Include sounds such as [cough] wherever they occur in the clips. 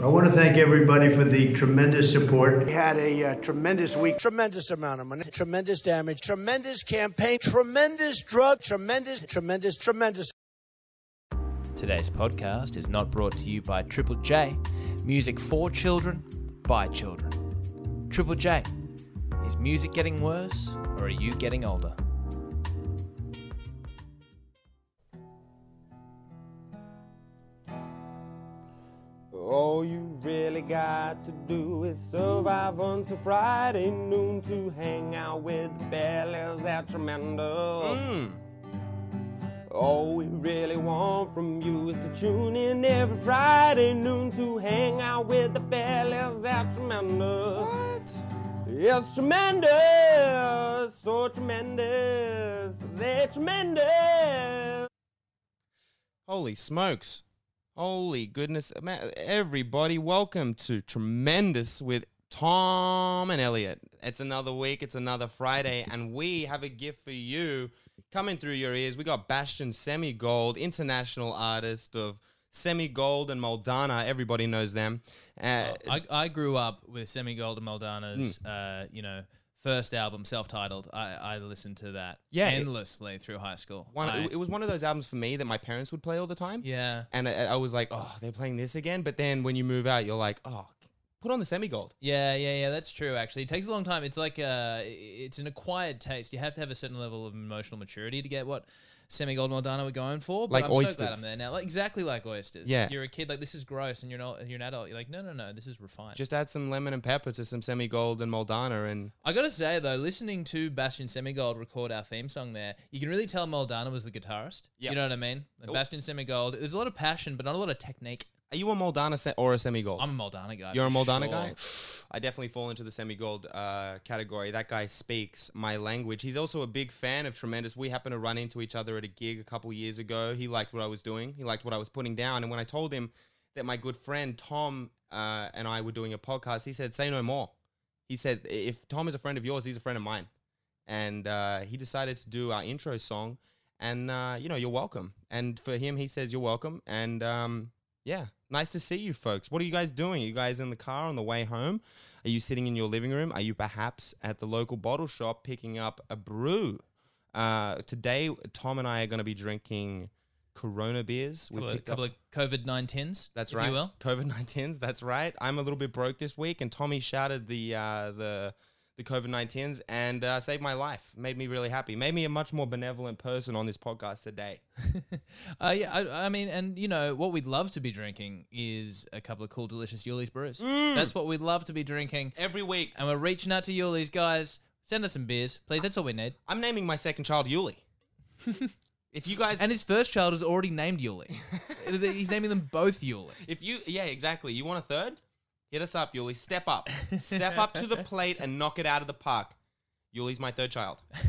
I want to thank everybody for the tremendous support. We had a uh, tremendous week. Tremendous amount of money, tremendous damage, tremendous campaign, tremendous drug, tremendous, tremendous, tremendous. Today's podcast is not brought to you by Triple J, music for children by children. Triple J, is music getting worse or are you getting older? All you really got to do is survive until Friday noon to hang out with the fellas at Tremendous. Hmm. All we really want from you is to tune in every Friday noon to hang out with the fellas at Tremendous. What? It's tremendous, so tremendous, they're tremendous. Holy smokes. Holy goodness. Man, everybody, welcome to Tremendous with Tom and Elliot. It's another week, it's another Friday, and we have a gift for you coming through your ears. We got Bastian Semi Gold, international artist of Semi Gold and Moldana. Everybody knows them. Uh, I, I grew up with Semi Gold and Moldana's, uh, you know, first album, self-titled. I, I listened to that Yeah, it- endlessly through high school. one, I- it was one of those albums for me that my parents would play all the time. yeah. And I, I was like, oh, they're playing this again. But then when you move out, you're like, oh, put on the Semi Gold. Yeah, yeah, yeah. That's true. Actually, it takes a long time. It's like uh, it's an acquired taste. You have to have a certain level of emotional maturity to get what semi gold Moldana we're going for. But Like I'm so glad oysters. I'm there now. Like exactly like oysters. Yeah. you're a kid. Like this is gross, and you're not. You're an adult. You're like, no, no, no. This is refined. Just add some lemon and pepper to some Semi Gold and Moldana, and I gotta say though, listening to Bastian Semigold record our theme song there, you can really tell Moldana was the guitarist. Yep. You know what I mean? Like Oh. Bastian Semigold. There's a lot of passion, but not a lot of technique. Are you a Moldana se- or a Semi Gold? I'm a Moldana guy. You're a Moldana sure. guy? [sighs] I definitely fall into the semi gold uh, category. That guy speaks my language. He's also a big fan of Tremendous. We happened to run into each other at a gig a couple years ago. He liked what I was doing, he liked what I was putting down. And when I told him that my good friend Tom uh, and I were doing a podcast, he said, Say no more. He said, If Tom is a friend of yours, he's a friend of mine. And uh, he decided to do our intro song. And, uh, you know, you're welcome. And for him, he says, You're welcome. And, um, yeah, nice to see you folks. What are you guys doing? Are you guys in the car on the way home? Are you sitting in your living room? Are you perhaps at the local bottle shop picking up a brew? Uh, today, Tom and I are going to be drinking Corona beers. We Couple, of, picked couple of COVID 19s. that's right. You will. COVID 19s. That's right. I'm a little bit broke this week, and Tommy shouted the uh, the the COVID 19s and uh, saved my life. Made me really happy. Made me a much more benevolent person on this podcast today. [laughs] Uh, yeah, I, I mean, and you know what we'd love to be drinking is a couple of cool, delicious Yulli's brews. Mm. That's what we'd love to be drinking, Every week, and we're reaching out to Yulli's guys. Send us some beers, please. That's all we need. I'm naming my second child Yuli. [laughs] if you guys And his first child is already named Yuli. [laughs] He's naming them both Yuli. If you, yeah, exactly. You want a third? Hit us up, Yulli. Step up. Step up to the [laughs] plate and knock it out of the park. Yuli's my third child. [laughs]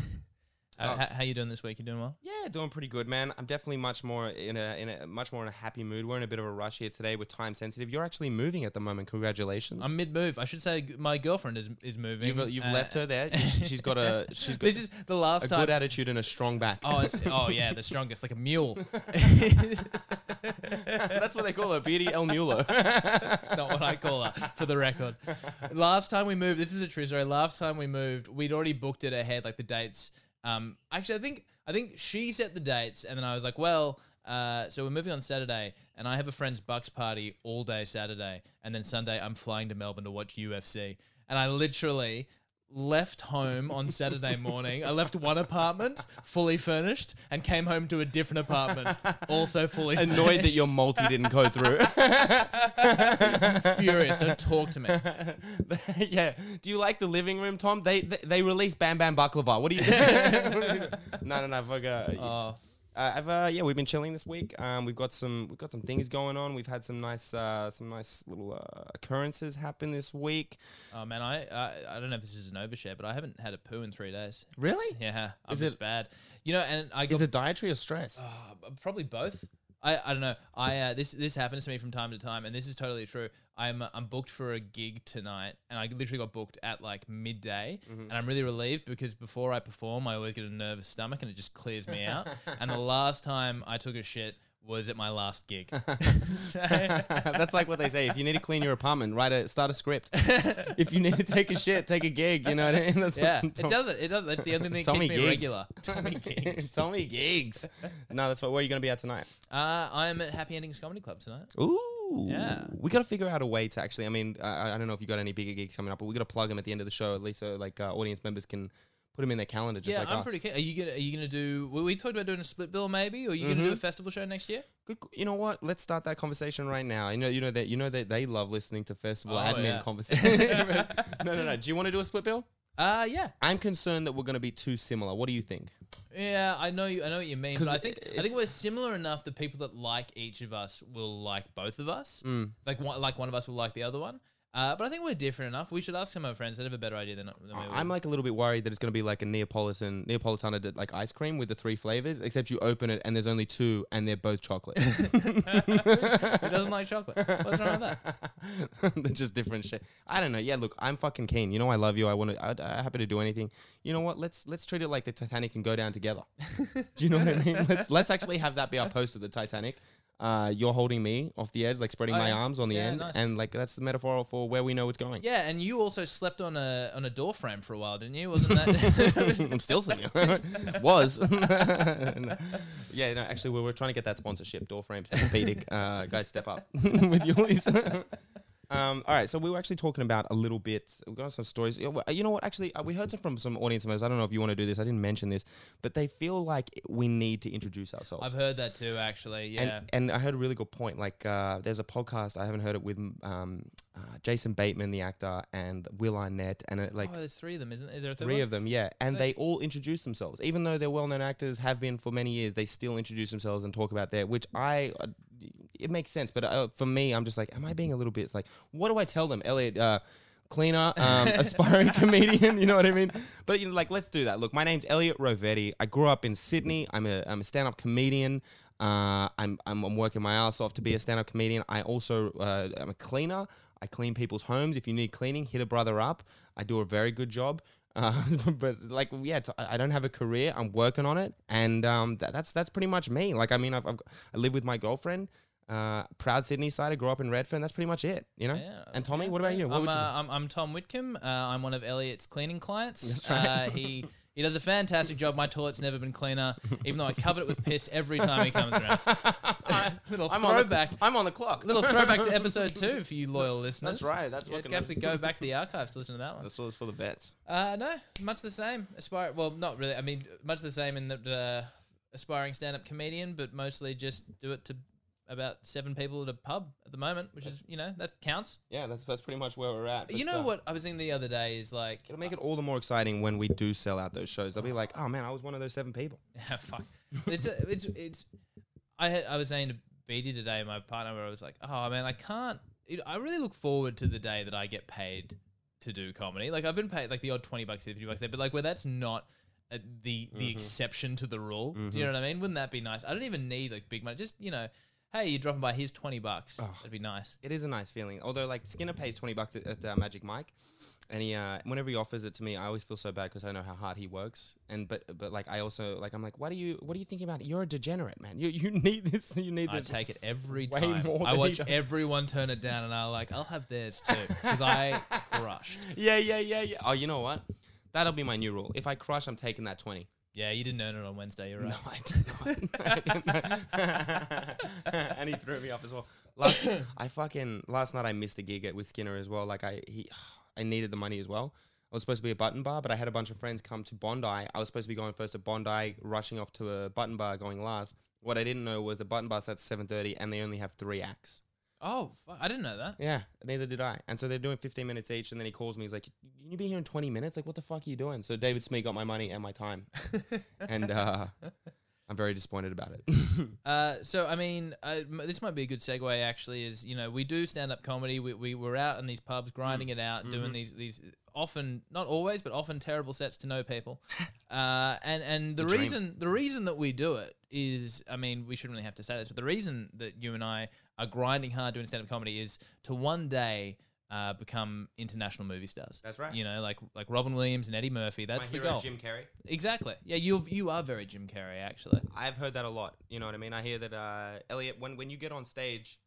Uh, Oh. how, you doing this week? You doing well? Yeah, doing pretty good, man. I'm definitely much more in a in a much more in a happy mood. We're in a bit of a rush here today. We're time sensitive. You're actually moving at the moment. Congratulations. I'm mid move. I should say my girlfriend is is moving. you've you've Uh, left her there. [laughs] She- She's got a she's got This is the last a time. good attitude and a strong back. Oh, it's, oh yeah, the strongest, like a mule. [laughs] That's what they call her, Beauty El Mulo. [laughs] That's not what I call her, for the record. Last time we moved, this is a true story. Last time we moved, we'd already booked it ahead, like the dates. Um, actually, I think I think she set the dates, and then I was like, well, uh, so we're moving on Saturday, and I have a friend's Bucks party all day Saturday, and then Sunday I'm flying to Melbourne to watch UFC, and I literally left home on Saturday morning. I left one apartment fully furnished and came home to a different apartment also fully Annoyed that your multi didn't go through. furious. Don't talk to me. [laughs] yeah. Do you like the living room, Tom? They they, they released Bam Bam Baklava. What are you doing? [laughs] [laughs] no, no, no. Fuck, uh, Oh, uh, I've, uh, yeah, we've been chilling this week. Um, we've got some we've got some things going on. We've had some nice uh, some nice little uh, occurrences happen this week. oh man, I, I I don't know if this is an overshare, but I haven't had a poo in three days. Really? Yeah, I'm Is it- bad. You know, and I got Is it dietary or stress? Uh, probably both. I, I don't know. I uh, this this happens to me from time to time, and this is totally true. I'm uh, I'm booked for a gig tonight, and I literally got booked at like midday, and I'm really relieved because before I perform, I always get a nervous stomach, and it just clears me out. [laughs] and the last time I took a shit was at my last gig. [laughs] [laughs] so, That's like what they say. If you need to clean your apartment, write a start a script. if you need to take a shit, take a gig. You know what I mean? That's yeah, it does it. It doesn't. That's the only thing that Tommy keeps me Gigs. regular. [laughs] Tommy gigs. Tommy gigs. No, that's what. Where are you going to be at tonight? Uh, I'm at Happy Endings Comedy Club tonight. Ooh. Yeah. We got to figure out a way to actually. I mean, I, I don't know if you got any bigger gigs coming up, but we got to plug them at the end of the show at least, so like uh, audience members can put them in their calendar, just yeah, like I'm us. pretty keen. Are you gonna Are you gonna do? Well, we talked about doing a split bill, maybe, or are you gonna Mm-hmm. do a festival show next year? Good. You know what? Let's start that conversation right now. You know, you know that you know that they love listening to festival Oh, admin yeah. conversations. [laughs] [laughs] no, no, no. Do you want to do a split bill? Uh, yeah, I'm concerned that we're going to be too similar. What do you think? yeah. I know you. I know what you mean. But I think I think we're similar enough that people that like each of us will like both of us. Mm. Like one, like one of us will like the other one. Uh, but I think we're different enough. We should ask some of our friends. They have a better idea than, than we would. I'm like a little bit worried that it's going to be like a Neapolitan Neapolitana like ice cream with the three flavors, except you open it and there's only two and they're both chocolate. [laughs] Who doesn't like chocolate? What's wrong with that? [laughs] They're just different shit. I don't know. Yeah, look, I'm fucking keen. You know, I love you. I want to. I'd, I'm happy to do anything. You know what? Let's let's treat it like the Titanic and go down together. [laughs] do you know what I mean? Let's let's actually have that be our post of the Titanic. Uh, you're holding me off the edge, like spreading Oh, my yeah. arms on the Yeah, end, nice. and like that's the metaphor for where we know it's going. Yeah, and you also slept on a on a door frame for a while, didn't you? Wasn't that? [laughs] I'm still thinking. [laughs] Was. No. [laughs] Yeah, no, actually, we were trying to get that sponsorship. Door orthopedic. Uh, guys, step up with yours. Um, all right, so we were actually talking about a little bit. We've got some stories. You know what- you know what? Actually, uh, we heard some from some audience members. I don't know if you want to do this. I didn't mention this, but they feel like we need to introduce ourselves. I've heard that too, actually. Yeah. And, and I heard a really good point. Like, uh, there's a podcast I haven't heard it with um, uh, Jason Bateman, the actor, and Will Arnett, and it, like oh, there's three of them, isn't? Is there a third three one? of them, yeah, and They- they all introduce themselves, even though they're well-known actors, have been for many years. They still introduce themselves and talk about their, which I, uh, it makes sense. But uh, for me, I'm just like, am I being a little bit like, what do I tell them, Elliot? Uh, cleaner, um, [laughs] aspiring comedian. You know what I mean? But you know, like, let's do that. Look, my name's Elliot Rovetti. I grew up in Sydney. I'm a, I'm a stand-up comedian. Uh, I'm, I'm, I'm working my ass off to be a stand-up comedian. I also, uh, I'm a cleaner. I clean people's homes. If you need cleaning, hit a brother up. I do a very good job. Uh, [laughs] but like, yeah, I I don't have a career. I'm working on it, and um, that, that's that's pretty much me. Like, I mean, I've, I've I live with my girlfriend. Uh, proud Sydney side. I grew up in Redfern. That's pretty much it. You know. Yeah, and Tommy, yeah, what about you? What I'm, would you uh, I'm, I'm Tom Whitcomb. Uh, I'm one of Elliot's cleaning clients. That's right. Uh, he he does a fantastic job. My toilet's never been cleaner, even though I cover it with piss every time he comes around. [laughs] little I'm on the- throwback. I'm on the clock. little throwback to [laughs] episode two for you loyal listeners. That's right. That's You fucking- have to go back to the archives to listen to that one. That's all for the vets. Uh, no, much the same. Aspire. Well, not really. I mean, much the same in that uh, aspiring stand-up comedian, but mostly just do it to about seven people at a pub at the moment, which is you know that counts. Yeah, that's that's pretty much where we're at. you know uh, what I was thinking the other day is like, It'll make it all the more exciting when we do sell out those shows. They'll be like, "Oh man, I was one of those seven people." [laughs] Yeah, fuck. It's a, it's it's. I had, I was saying to Beatty today, my partner, where I was like, oh man, I can't. It, I really look forward to the day that I get paid to do comedy. Like I've been paid like the odd twenty bucks, fifty bucks there, but like where that's not. Uh, the the exception to the rule. Do you know what I mean? Wouldn't that be nice? I don't even need like big money. Just you know, hey, you're dropping by. Here's twenty bucks. That'd be nice. It is a nice feeling. Although, like Skinner pays twenty bucks at, at uh, Magic Mike, and he uh, whenever he offers it to me, I always feel so bad because I know how hard he works. And but but like I also like I'm like, what are you what are you thinking about? You're a degenerate, man. You you [laughs] need this. You need I this. I take it every way time. I watch everyone turn it down, and I like I'll have theirs too [laughs] because I crushed. yeah yeah yeah yeah. Oh, you know what? That'll be my new rule. If I crush, I'm taking that twenty. Yeah, you didn't earn it on Wednesday. You're right. No, I did not. [laughs] I did not. [laughs] and he threw me off as well. Last, I fucking last night I missed a gig at, with Skinner as well. Like I he, [sighs] I needed the money as well. I was supposed to be a button bar, but I had a bunch of friends come to Bondi. I was supposed to be going first to Bondi, rushing off to a button bar, going last. What I didn't know was the button bar starts at seven thirty, and they only have three acts. Oh, fuck, I didn't know that. Yeah, neither did I. And so they're doing 15 minutes each, and then he calls me. He's like, "Can "You be here in 20 minutes? Like, what the fuck are you doing?" So David Smee got my money and my time, [laughs] and uh, I'm very disappointed about it. [laughs] Uh, so I mean, uh, m- this might be a good segue. Actually, is you know we do stand up comedy. We we we're out in these pubs grinding it out, doing these these often not always, but often terrible sets to know people. [laughs] Uh, and and the, The dream. reason the reason that we do it is, I mean, we shouldn't really have to say this, but the reason that you and I are grinding hard doing stand up comedy is to one day. uh, become international movie stars. That's right. You know, like like Robin Williams and Eddie Murphy. That's My the hero, goal. Jim Carrey. Exactly. Yeah, you you are very Jim Carrey actually. I've heard that a lot. You know what I mean? I hear that uh, Elliot, when when you get on stage,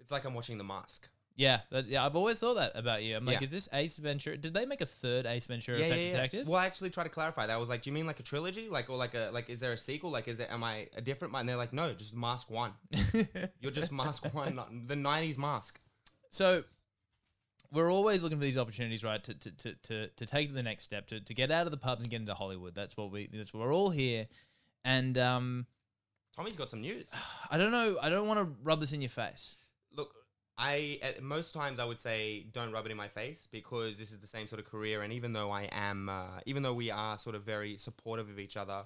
it's like I'm watching The Mask. Yeah, that, yeah. I've always thought that about you. I'm like, Yeah. is this Ace Ventura? Did they make a third Ace Ventura Pet Detective? Well, I actually tried to clarify that. I was like, "Do you mean like a trilogy? Like, or like a like? Is there a sequel? Like, is it? Am I a different?" And they're like, "No, just Mask One. [laughs] You're just Mask One, not the '90s Mask." So we're always looking for these opportunities, right? To to, to, to, to take the next step, to, to get out of the pubs and get into Hollywood. That's what we that's what we're all here. And um Tommy's got some news. [sighs] I don't know, I don't want to rub this in your face. Look, I at most times I would say don't rub it in my face because this is the same sort of career, and even though I am, uh, even though we are sort of very supportive of each other,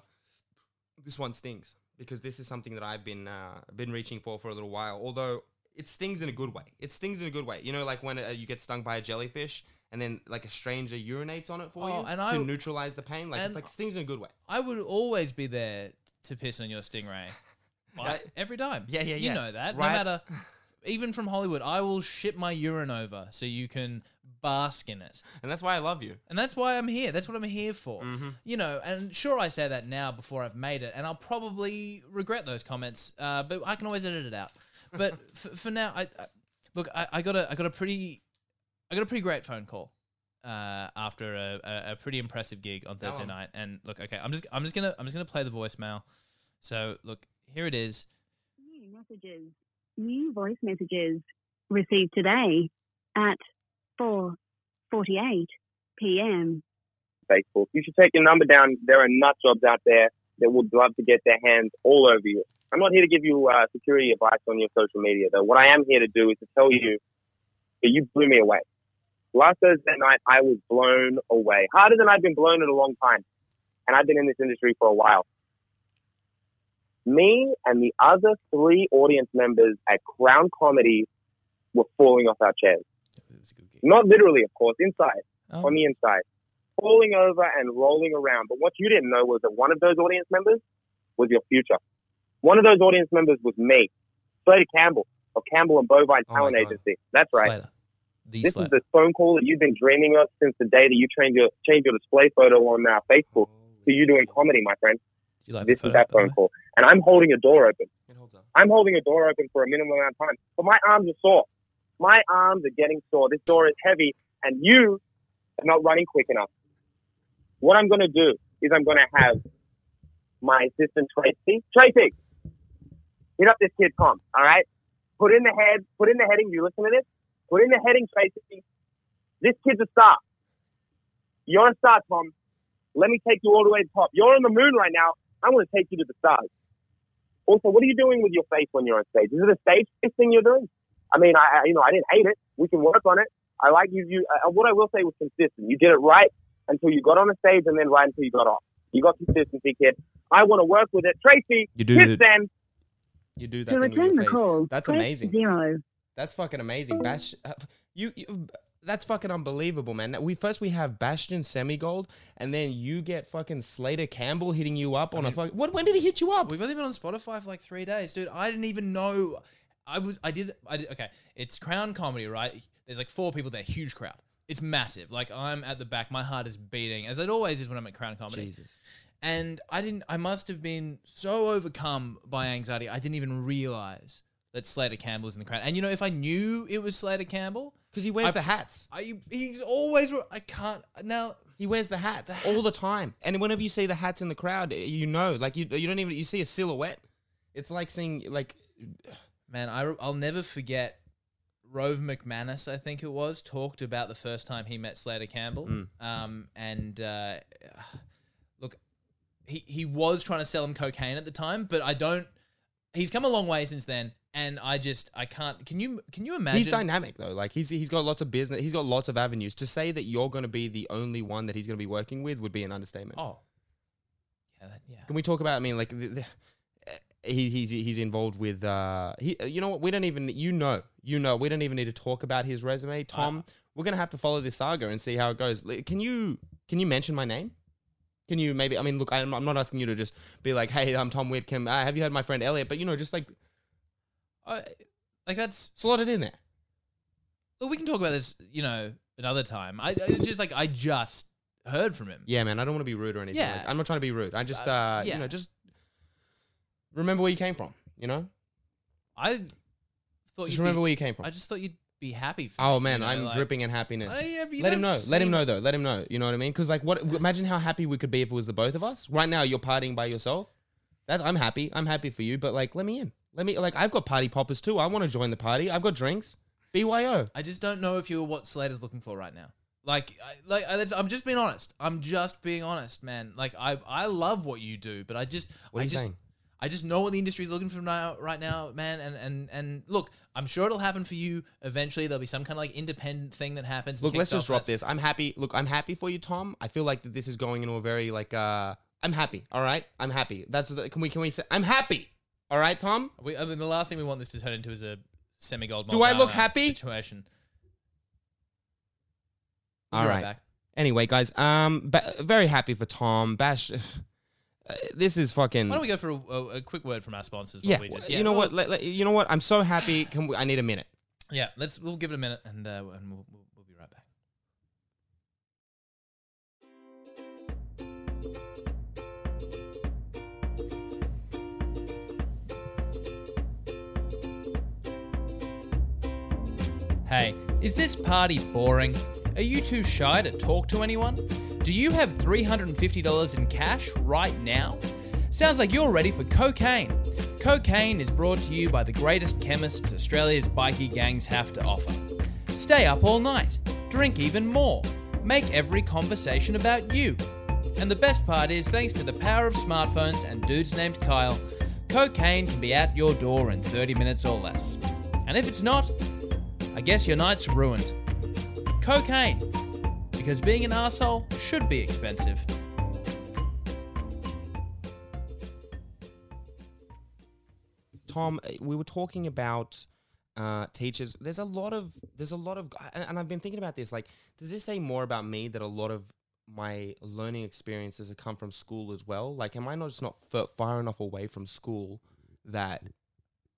this one stings because this is something that I've been uh, been reaching for for a little while. Although it stings in a good way. It stings in a good way. You know, like when uh, you get stung by a jellyfish. And then, like a stranger urinates on it for Oh, you and to I- neutralize the pain. Like it's like stings in a good way. I would always be there to piss on your stingray. [laughs] Like, every time. Yeah, yeah, You know that. Right. No matter even from Hollywood, I will ship my urine over so you can bask in it. And that's why I love you. And that's why I'm here. That's what I'm here for. Mm-hmm. You know, and sure, I say that now before I've made it, and I'll probably regret those comments, uh, but I can always edit it out. But [laughs] for, for now, I, I look, I, I got a, I got a pretty, I got a pretty great phone call uh, after a, a, a pretty impressive gig on Thursday on. night. And look, okay, I'm just, I'm just gonna, I'm just gonna play the voicemail. So look, here it is. New messages. New voice messages received today at 4:48 p.m. Facebook. You should take your number down. There are nut jobs out there that would love to get their hands all over you. I'm not here to give you uh, security advice on your social media, though. What I am here to do is to tell you that you blew me away. Last Thursday night, I was blown away. Harder than I've been blown in a long time. And I've been in this industry for a while. Me and the other three audience members at Crown Comedy were falling off our chairs. It was a good gig. Not literally, of course, inside Oh, on the inside, falling over and rolling around. But what you didn't know was that one of those audience members was your future. One of those audience members was me, Slater Campbell of Campbell and Bovine Oh Talent. Agency. That's right. Slater. This Slater. is the phone call that you've been dreaming of since the day that you changed your changed your display photo on uh, Facebook to you doing comedy, my friend. You like this is that phone way? call, and I'm holding a door open. It holds up. I'm holding a door open for a minimum amount of time, but my arms are sore. My arms are getting sore. This door is heavy, and you are not running quick enough. What I'm going to do is I'm going to have my assistant Tracy, Tracy, hit up this kid Tom. All right, put in the head, put in the heading. You listen to this. Put in the heading, Tracy. This kid's a star. You're a star, Tom. Let me take you all the way to the top. You're on the moon right now. I'm going to take you to the stars. Also, what are you doing with your face when you're on stage? Is it a stage face thing you're doing? I mean, I, I- you know, I didn't hate it. We can work on it. I like you. You, uh, what I will say was consistent. You did it right until you got on the stage, and then right until you got off. You got consistency, kid. I want to work with it. Tracy, You do hit it. send. You do that To thing with return your the face. call, That's amazing. zero. That's fucking amazing. Bash, uh, you, you, that's fucking unbelievable, man. We first we have Bastian Semigold, and then you get fucking Slater Campbell hitting you up on a fucking. What? When did he hit you up? We've only been on Spotify for like three days, dude. I didn't even know. I was. I did. I did. Okay, it's Crown Comedy, right? There's like four people there, huge crowd. It's massive. Like I'm at the back, my heart is beating, as it always is when I'm at Crown Comedy. Jesus. And I didn't. I must have been so overcome by anxiety, I didn't even realize that Slater Campbell was in the crowd. And you know, if I knew it was Slater Campbell, Because he wears I- the hats. I he's always. I can't now. He wears the hats all the time, and whenever you see the hats in the crowd, you know, like you, you don't even you see a silhouette. It's like seeing like Man, I, I'll never forget Rove McManus, I think it was, talked about the first time he met Slater Campbell. Mm. Um, and uh, look, he, he was trying to sell him cocaine at the time, but I don't. He's come a long way since then, and I just I can't. Can you can you imagine? he's dynamic though. Like he's he's got lots of business. He's got lots of avenues. To say that you're going to be the only one that he's going to be working with would be an understatement. Oh, yeah, that, yeah. Can we talk about? I mean, like the, the, eh, he, he's he's involved with. Uh, he, uh, you know what? We don't even. You know. You know. We don't even need to talk about his resume, Tom. Uh. we're gonna have to follow this saga and see how it goes. Can you can you mention my name? Can you maybe? I mean, look, I'm, I'm not asking you to just be like, "Hey, I'm Tom Whitcomb. Uh, have you heard my friend Elliot?" But you know, just like I, like that's slot it in there. Look, we can talk about this, you know, another time. I it's just like I just heard from him. Yeah, man. I don't want to be rude or anything. Yeah. Like, I'm not trying to be rude. I just, Uh, uh, yeah. you know, just remember where you came from. You know, I thought just remember be, where you came from. I just thought you'd be happy. For Oh me, man, you know, I'm like- dripping in happiness. Oh, yeah, but you Let him don't know. Let him seem- know though. Let him know. You know what I mean? Because like, what? Imagine how happy we could be if it was the both of us. Right now, you're partying by yourself. That I'm happy. I'm happy for you. But like, let me in. Let me like. I've got party poppers too. I want to join the party. I've got drinks. BYO. I just don't know if you're what Slater's looking for right now. Like, I, like I- that's- I'm just being honest. I'm just being honest, man. Like, I I love what you do, but I just What are I you just, saying? I just know what the industry is looking for now, right now, man. And and and look, I'm sure it'll happen for you eventually. There'll be some kind of like independent thing that happens. Look, let's just drop this. I'm happy. Look, I'm happy for you, Tom. I feel like that this is going into a very like. uh I'm happy. All right. I'm happy. That's the. Can we? Can we say? I'm happy. All right, Tom. We, I mean, the last thing we want this to turn into is a semi-gold. Do I look happy? Situation. We'll All right. back. Anyway, guys. Um, very happy for Tom. Bash. Uh, this is fucking. Why don't we go for a, a, a quick word from our sponsors? yeah, we just- you know what? Let, let- you know what? I'm so happy. Can we, I need a minute. Yeah, let's. We'll give it a minute, and uh, and we'll, we'll we'll be right back. Hey, is this party boring? Are you too shy to talk to anyone? Do you have $350 in cash right now? Sounds like you're ready for cocaine. Cocaine is brought to you by the greatest chemists Australia's bikie gangs have to offer. Stay up all night, drink even more, make every conversation about you. And the best part is, thanks to the power of smartphones and dudes named Kyle, cocaine can be at your door in 30 minutes or less. And if it's not, I guess your night's ruined. Cocaine. Because being an asshole should be expensive. Tom, uh, we were talking about uh, teachers. There's a lot of there's a lot of, and and I've been thinking about this. Like, does this say more about me that a lot of my learning experiences have come from school as well? Like, am I not just not f- far enough away from school that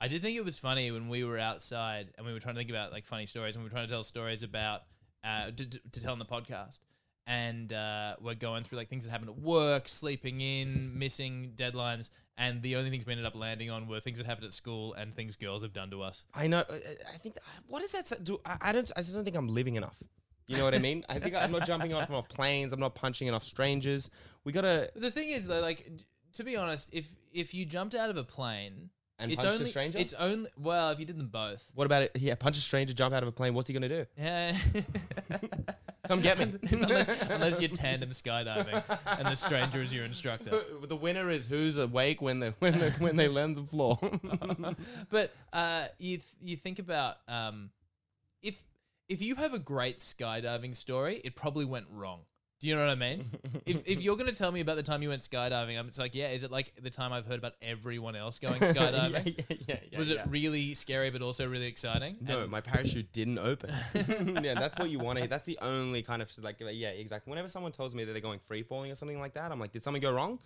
I did think it was funny when we were outside and we were trying to think about like funny stories and we were trying to tell stories about uh, to, to tell on the podcast. And uh, we're going through like things that happened at work, sleeping in, missing deadlines, and the only things we ended up landing on were things that happened at school and things girls have done to us. I know? I think what does that say? do? I, I don't. I just don't think I'm living enough. You know what I mean? I think I'm not jumping off off planes. I'm not punching enough strangers. We gotta The thing is though, like to be honest, if if you jumped out of a plane, and it's punch only a stranger. it's only well if you did them both. what about it? Yeah, punch a stranger, jump out of a plane. What's he gonna do? Yeah. [laughs] Come get me. [laughs] unless, unless you're tandem skydiving and the stranger is your instructor. [laughs] the winner is who's awake when they when they, when they land the floor. but uh, you th- you think about um, if if you have a great skydiving story, it probably went wrong. Do you know what I mean? [laughs] if, if you're going to tell me about the time you went skydiving, I'm it's like, yeah, is it like the time I've heard about everyone else going [laughs] skydiving? yeah, yeah, yeah, Was yeah. it really scary but also really exciting? No, And- my parachute didn't open. [laughs] yeah, that's what you want to. That's the only kind of like, yeah, exactly. Whenever someone tells me that they're going free falling or something like that, I'm like, did something go wrong?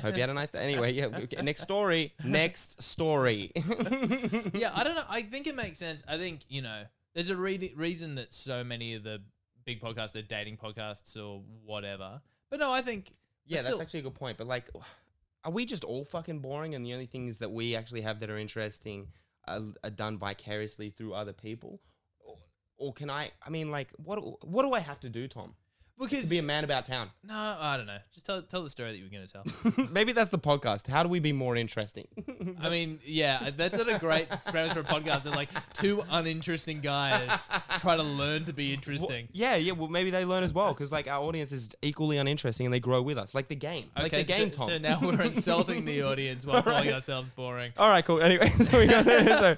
Hope you had a nice day. Anyway, yeah. okay, Next story. Next story. yeah, I don't know. I think it makes sense. I think you know, there's a re- reason that so many of the big podcasts are dating podcasts or whatever. But no, I think Yeah, but that's actually a good point. But like, are we just all fucking boring? And the only things that we actually have that are interesting are, are done vicariously through other people? Or, or can I? I mean, like, what? What do I have to do, Tom, to because be a man about town? no, I don't know. Just tell tell the story that you were going to tell. [laughs] Maybe that's the podcast. How do we be more interesting? [laughs] I mean, yeah, that's not a great premise for a podcast. They're like two uninteresting guys try to learn to be interesting. yeah, yeah. Well, maybe they learn as well because like our audience is equally uninteresting and they grow with us, like the game, like the game, so, Tom. so now we're [laughs] insulting the audience while calling ourselves boring. All right, cool. Anyway, so we got so,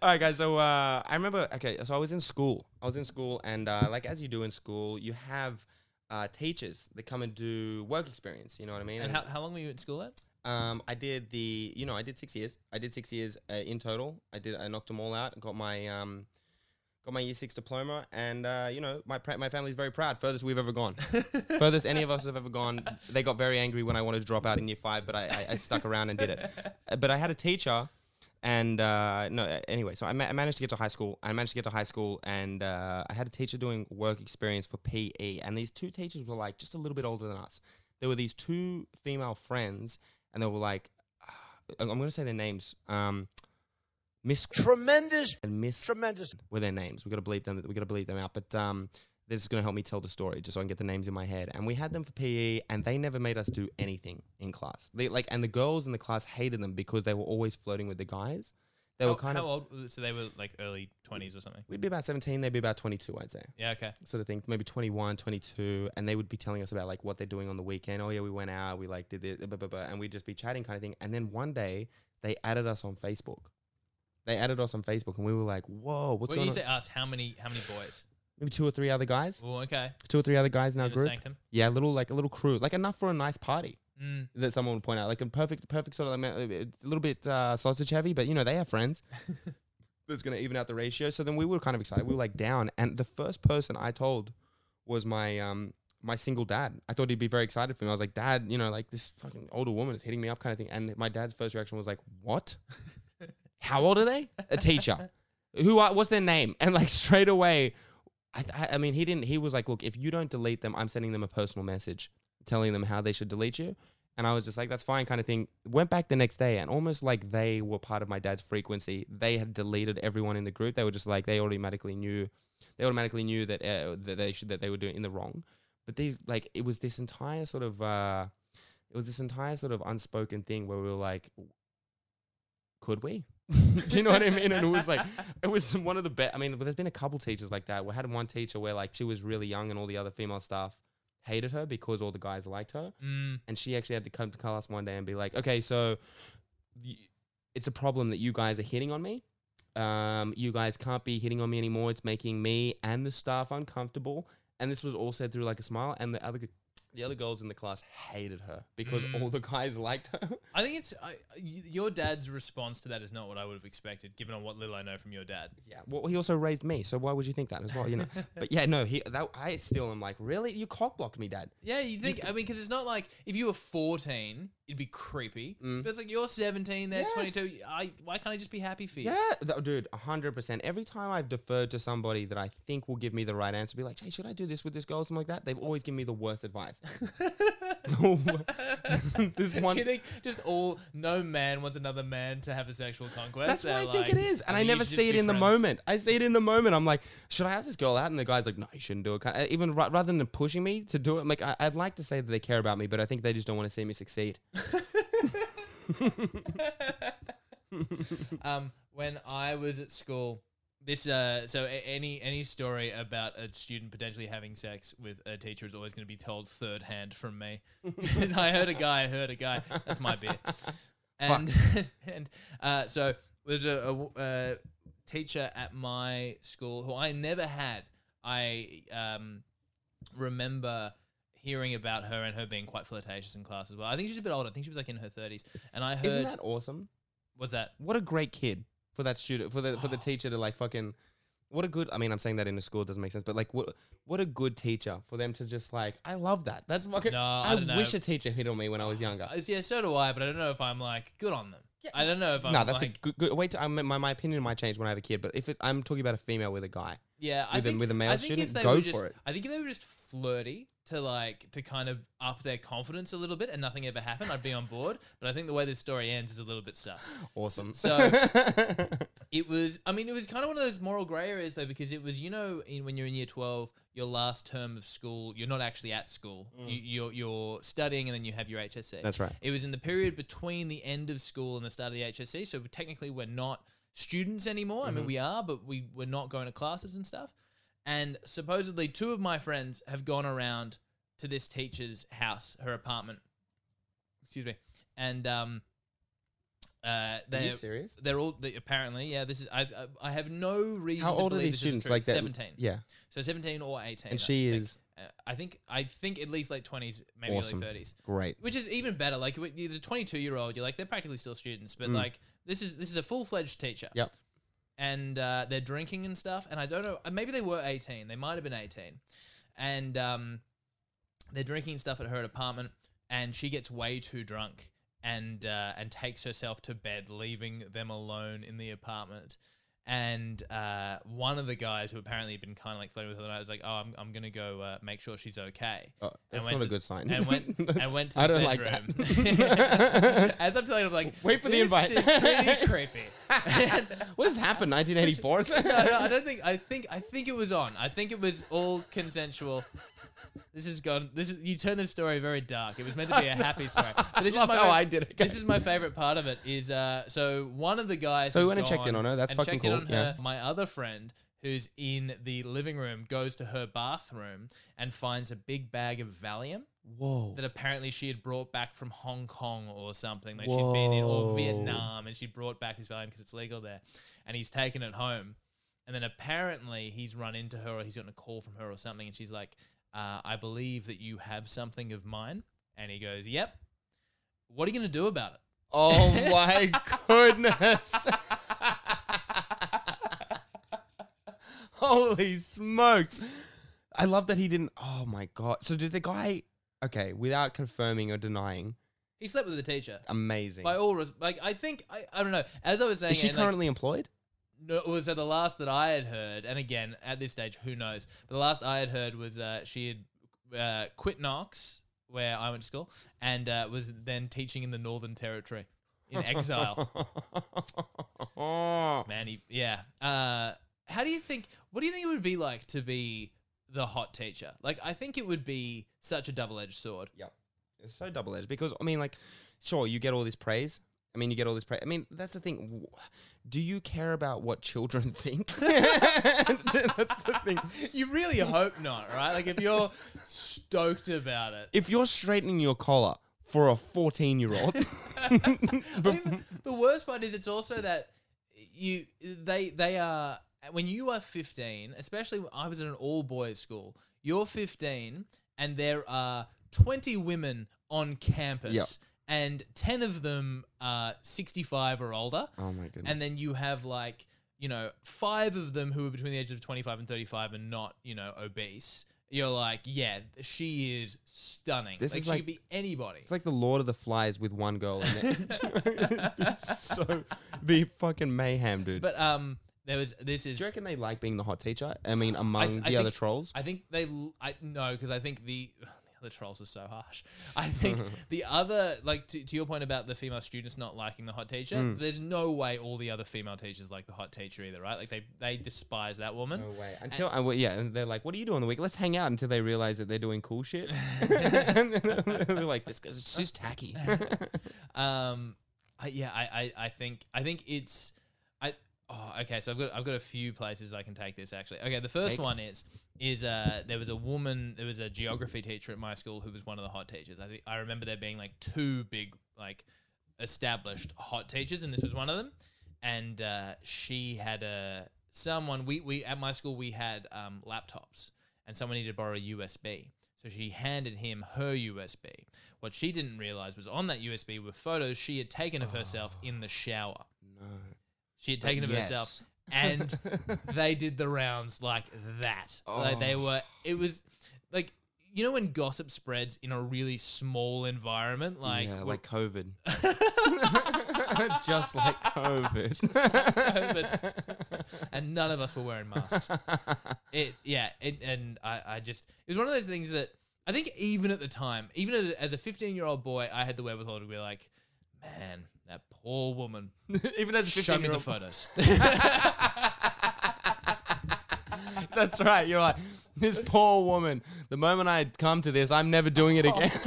all right, guys. So uh, I remember. Okay, so I was in school. I was in school, and uh, like as you do in school, you have uh, teachers that come and do work experience. You know what I mean? And how, how long were you at school at? Um, I did the, you know, I did six years. I did six years uh, in total. I did, I knocked them all out. Got my, um, got my year six diploma, and uh, you know, my my family's very proud. Furthest we've ever gone. [laughs] Furthest any of us have ever gone. They got very angry when I wanted to drop out in year five, but I, I, I stuck around and did it. [laughs] But I had a teacher And uh, no, uh, anyway, so I, ma- I managed to get to high school. I managed to get to high school, and uh, I had a teacher doing work experience for PE. And these two teachers were like just a little bit older than us. There were these two female friends, and they were like, [sighs] I'm going to say their names. Um, Miss Tremendous, and Miss tremendous. were their names. We got to bleep them. We got to bleep them out. But um, this is going to help me tell the story, just so I can get the names in my head. And we had them for PE, and they never made us do anything in class. They like, and the girls in the class hated them because they were always flirting with the guys. They how, were kind how of. old? So they were like early twenties or something. We'd be about 17, they'd be about 22, I'd say. Yeah. Okay. Sort of thing, maybe 21, 22. And they would be telling us about like what they're doing on the weekend. Oh, yeah, we went out, we like did it, blah, blah, blah, and we'd just be chatting kind of thing. And then one day, they added us on Facebook. They added us on Facebook, and we were like, whoa, what's When going on?" you say us, how many? How many boys? Maybe two or three other guys. Oh, okay. two or three other guys in our group. sanctum. Yeah, a little like a little crew, like enough for a nice party Mm. that someone would point out, like a perfect, perfect sort of, like, a little bit uh, sausage heavy, but you know they have friends. [laughs] That's gonna even out the ratio. So then we were kind of excited. We were like down, and the first person I told was my um my single dad. I thought he'd be very excited for me. I was like, Dad, you know, like this fucking older woman is hitting me up, kind of thing. And my dad's first reaction was like, What? [laughs] How old are they? A teacher. [laughs] Who are? What's their name? And like straight away, I, I, I mean, he didn't. He was like, "Look, if you don't delete them, I'm sending them a personal message, telling them how they should delete you." And I was just like, "That's fine," kind of thing. Went back the next day, and almost like they were part of my dad's frequency. They had deleted everyone in the group. They were just like they automatically knew, they automatically knew that uh, that they should that they were doing in the wrong. But these like it was this entire sort of uh, it was this entire sort of unspoken thing where we were like, could we? [laughs] Do you know what I mean? And it was like, it was [laughs] one of the best. I mean, there's been a couple teachers like that. We had one teacher where like she was really young and all the other female staff hated her because all the guys liked her. Mm. And she actually had to come to class one day and be like, okay, so it's a problem that you guys are hitting on me. Um, you guys can't be hitting on me anymore. It's making me and the staff uncomfortable. And this was all said through like a smile. And the other, the other girls in the class hated her because Mm. all the guys liked her. I think it's I, y- your dad's response to that is not what I would have expected, given on what little I know from your dad. Yeah. Well, he also raised me, so why would you think that as well? You know. [laughs] but yeah, no. He that I still am like, really? You cock blocked me, Dad. Yeah, you think? I mean, because it's not like if you were fourteen, it'd be creepy. Mm. But it's like you're seventeen, they're Yes. twenty-two. I why can't I just be happy for you? Yeah, th- dude, hundred percent. Every time I've deferred to somebody that I think will give me the right answer, be like, "Hey, should I do this with this girl?" Something like that. They've always given me the worst advice. [laughs] [laughs] this one. Do you think just all no man wants another man to have a sexual conquest? That's what I think it is, and I never see it in the moment. I see it in the moment. I'm like, should I ask this girl out? And the guy's like, no, you shouldn't do it. Even rather than pushing me to do it, I'm like, I'd like to say that they care about me, but I think they just don't want to see me succeed. [laughs] um, when I was at school, this uh, so a- any any story about a student potentially having sex with a teacher is always going to be told third hand from me. [laughs] I heard a guy, I heard a guy. That's my bit. And [laughs] and uh, so there's a teacher at my school who I never had. I um, remember hearing about her and her being quite flirtatious in class as well. I think she's a bit older. I think she was like in her thirties. And I heard Isn't that awesome? what's that? What a great kid for that student, for the for the [gasps] teacher to like fucking. What a good. I mean, I'm saying that in a school doesn't make sense, but like, what what a good teacher for them to just like. I love that. That's fucking. No, I I, don't know. wish a teacher hit on me when I was [sighs] younger. Yeah, so do I, but I don't know if I'm like good on them. Yeah, I don't know if I'm no, that's like, a good, good wait. To, I mean, my my opinion might change when I have a kid, but if it, I'm talking about a female with a guy, yeah. I with a- think, with a male I think student, if they go were for it. I think if they were just flirty to like to kind of up their confidence a little bit and nothing ever happened, I'd be on board. But I think the way this story ends is a little bit sus. awesome. So [laughs] it was. I mean, it was kind of one of those moral grey areas though, because it was you know in, when you're in year twelve, your last term of school, you're not actually at school. You, you're you're studying and then you have your HSC. Mm. That's right. It was in the period between the end of school and the start of the HSC, so technically we're not students anymore. I Mm-hmm. mean, we are, but we we're not going to classes and stuff. And supposedly, two of my friends have gone around to this teacher's house, her apartment. Excuse me, and um, uh, they're serious? they're all they, apparently yeah. This is I I- I have no reason. How to old are believe these this isn't students? Like that? seventeen. Yeah. So seventeen or eighteen. And I she think. is Uh, I think I think at least late twenties, maybe Awesome. early thirties great. which is even better. Like the 22 year old, you're like they're practically still students, but Mm. like this is this is a full fledged teacher. Yep. And uh, they're drinking and stuff, and I don't know. Maybe they were 18. They might have been 18, and um, they're drinking stuff at her apartment, and she gets way too drunk, and uh, and takes herself to bed, leaving them alone in the apartment. And uh, one of the guys who apparently had been kind of like flirting with her, and I was like, "Oh, I'm, I'm gonna go uh, make sure she's okay." Oh, And that's not a good sign. And went [laughs] and went to I the don't like bedroom. that. [laughs] As I'm telling him, like, Wait for the invite." is pretty creepy. [laughs] What has happened? 1984. no, no, I don't think. I think. I think it was on. I think it was all consensual. This has gone. This is you turn this story very dark. It was meant to be a happy story, [laughs] but this is my. how I did it. This is my favorite part of it. Is uh, so one of the guys. So we went and checked in on her. That's and fucking checked in cool. on Yeah. My other friend, who's in the living room, goes to her bathroom and finds a big bag of Valium Whoa. that apparently she had brought back from Hong Kong or something. Like she'd been in or Vietnam and she brought back this Valium because it's legal there, and he's taken it home. And then apparently he's run into her or he's gotten a call from her or something, and she's like, uh, "I believe that you have something of mine." And he goes, "Yep." What are you gonna do about it? Oh [laughs] my goodness. Holy smokes. I love that he didn't. Oh my god. So did the guy. Okay, without confirming or denying, He slept with the teacher. amazing. By all, res- like I think I, I don't know. As I was saying, Is she and, like, currently employed? No, was so the last that I had heard, and again at this stage, who knows? But the last I had heard was uh, she had uh, quit Knox, where I went to school, and uh, was then teaching in the Northern Territory in [laughs] exile. [laughs] Man, he, yeah. Uh, how do you think? What do you think it would be like to be the hot teacher? Like, I think it would be such a double-edged sword. Yep. It's so double edged because I mean, like, sure, you get all this praise. I mean, you get all this praise. I mean, that's the thing. Do you care about what children [laughs] think? [laughs] that's the thing. You really hope not, right? Like, if you're stoked about it. If you're straightening your collar for a 14 year old, [laughs] I think the, the worst part is it's also that you they they are when you are 15 especially when I was in an all boys school you're 15 and there are 20 women on campus Yep. And 10 of them are 65 or older oh my goodness. and then you have like you know five of them who are between the ages of 25 and 35 and not you know obese you're like yeah she is stunning This like is she like- could be anybody it's like the Lord of the Flies with one girl in it. [laughs] [laughs] So be fucking mayhem, dude. but um there was this is Do you reckon they like being the hot teacher? I mean, among I the other think- trolls. I think they. l- I no, because I think the the trolls are so harsh. I think [laughs] the other, like to, to your point about the female students not liking the hot teacher, Mm. there's no way all the other female teachers like the hot teacher either, right? Like they they despise that woman. No way. Until I, well, yeah, and they're like, "What do you do on the week? Let's hang out." Until they realize that they're doing cool shit. [laughs] [laughs] and they're like, "This guy's just tacky." Um, I, yeah, I, I, I think I think it's. Oh, okay. So I've got I've got a few places I can take this actually. Okay, the first Take one is is uh there was a woman there was a geography teacher at my school who was one of the hot teachers. I think I remember there being like two big like established hot teachers, and this was one of them. And uh, she had a someone we we at my school we had um, laptops, and someone needed to borrow a USB. So she handed him her USB. What she didn't realize was on that USB were photos she had taken of herself in the shower. no. She had taken of herself, and [laughs] they did the rounds like that. Like they Oh. were. It was like you know when gossip spreads in a really small environment, like yeah, [laughs] [laughs] like COVID. just like COVID. COVID. and none of us were wearing masks. It yeah, it, and I, I just it was one of those things that I think even at the time, even as a 15 year old boy, I had the wherewithal to be like, man, that poor woman. [laughs] Even as a 15 Show me the 15-year-old photos. [laughs] That's right. You're like this poor woman. The moment I come to this, I'm never doing it again. [laughs]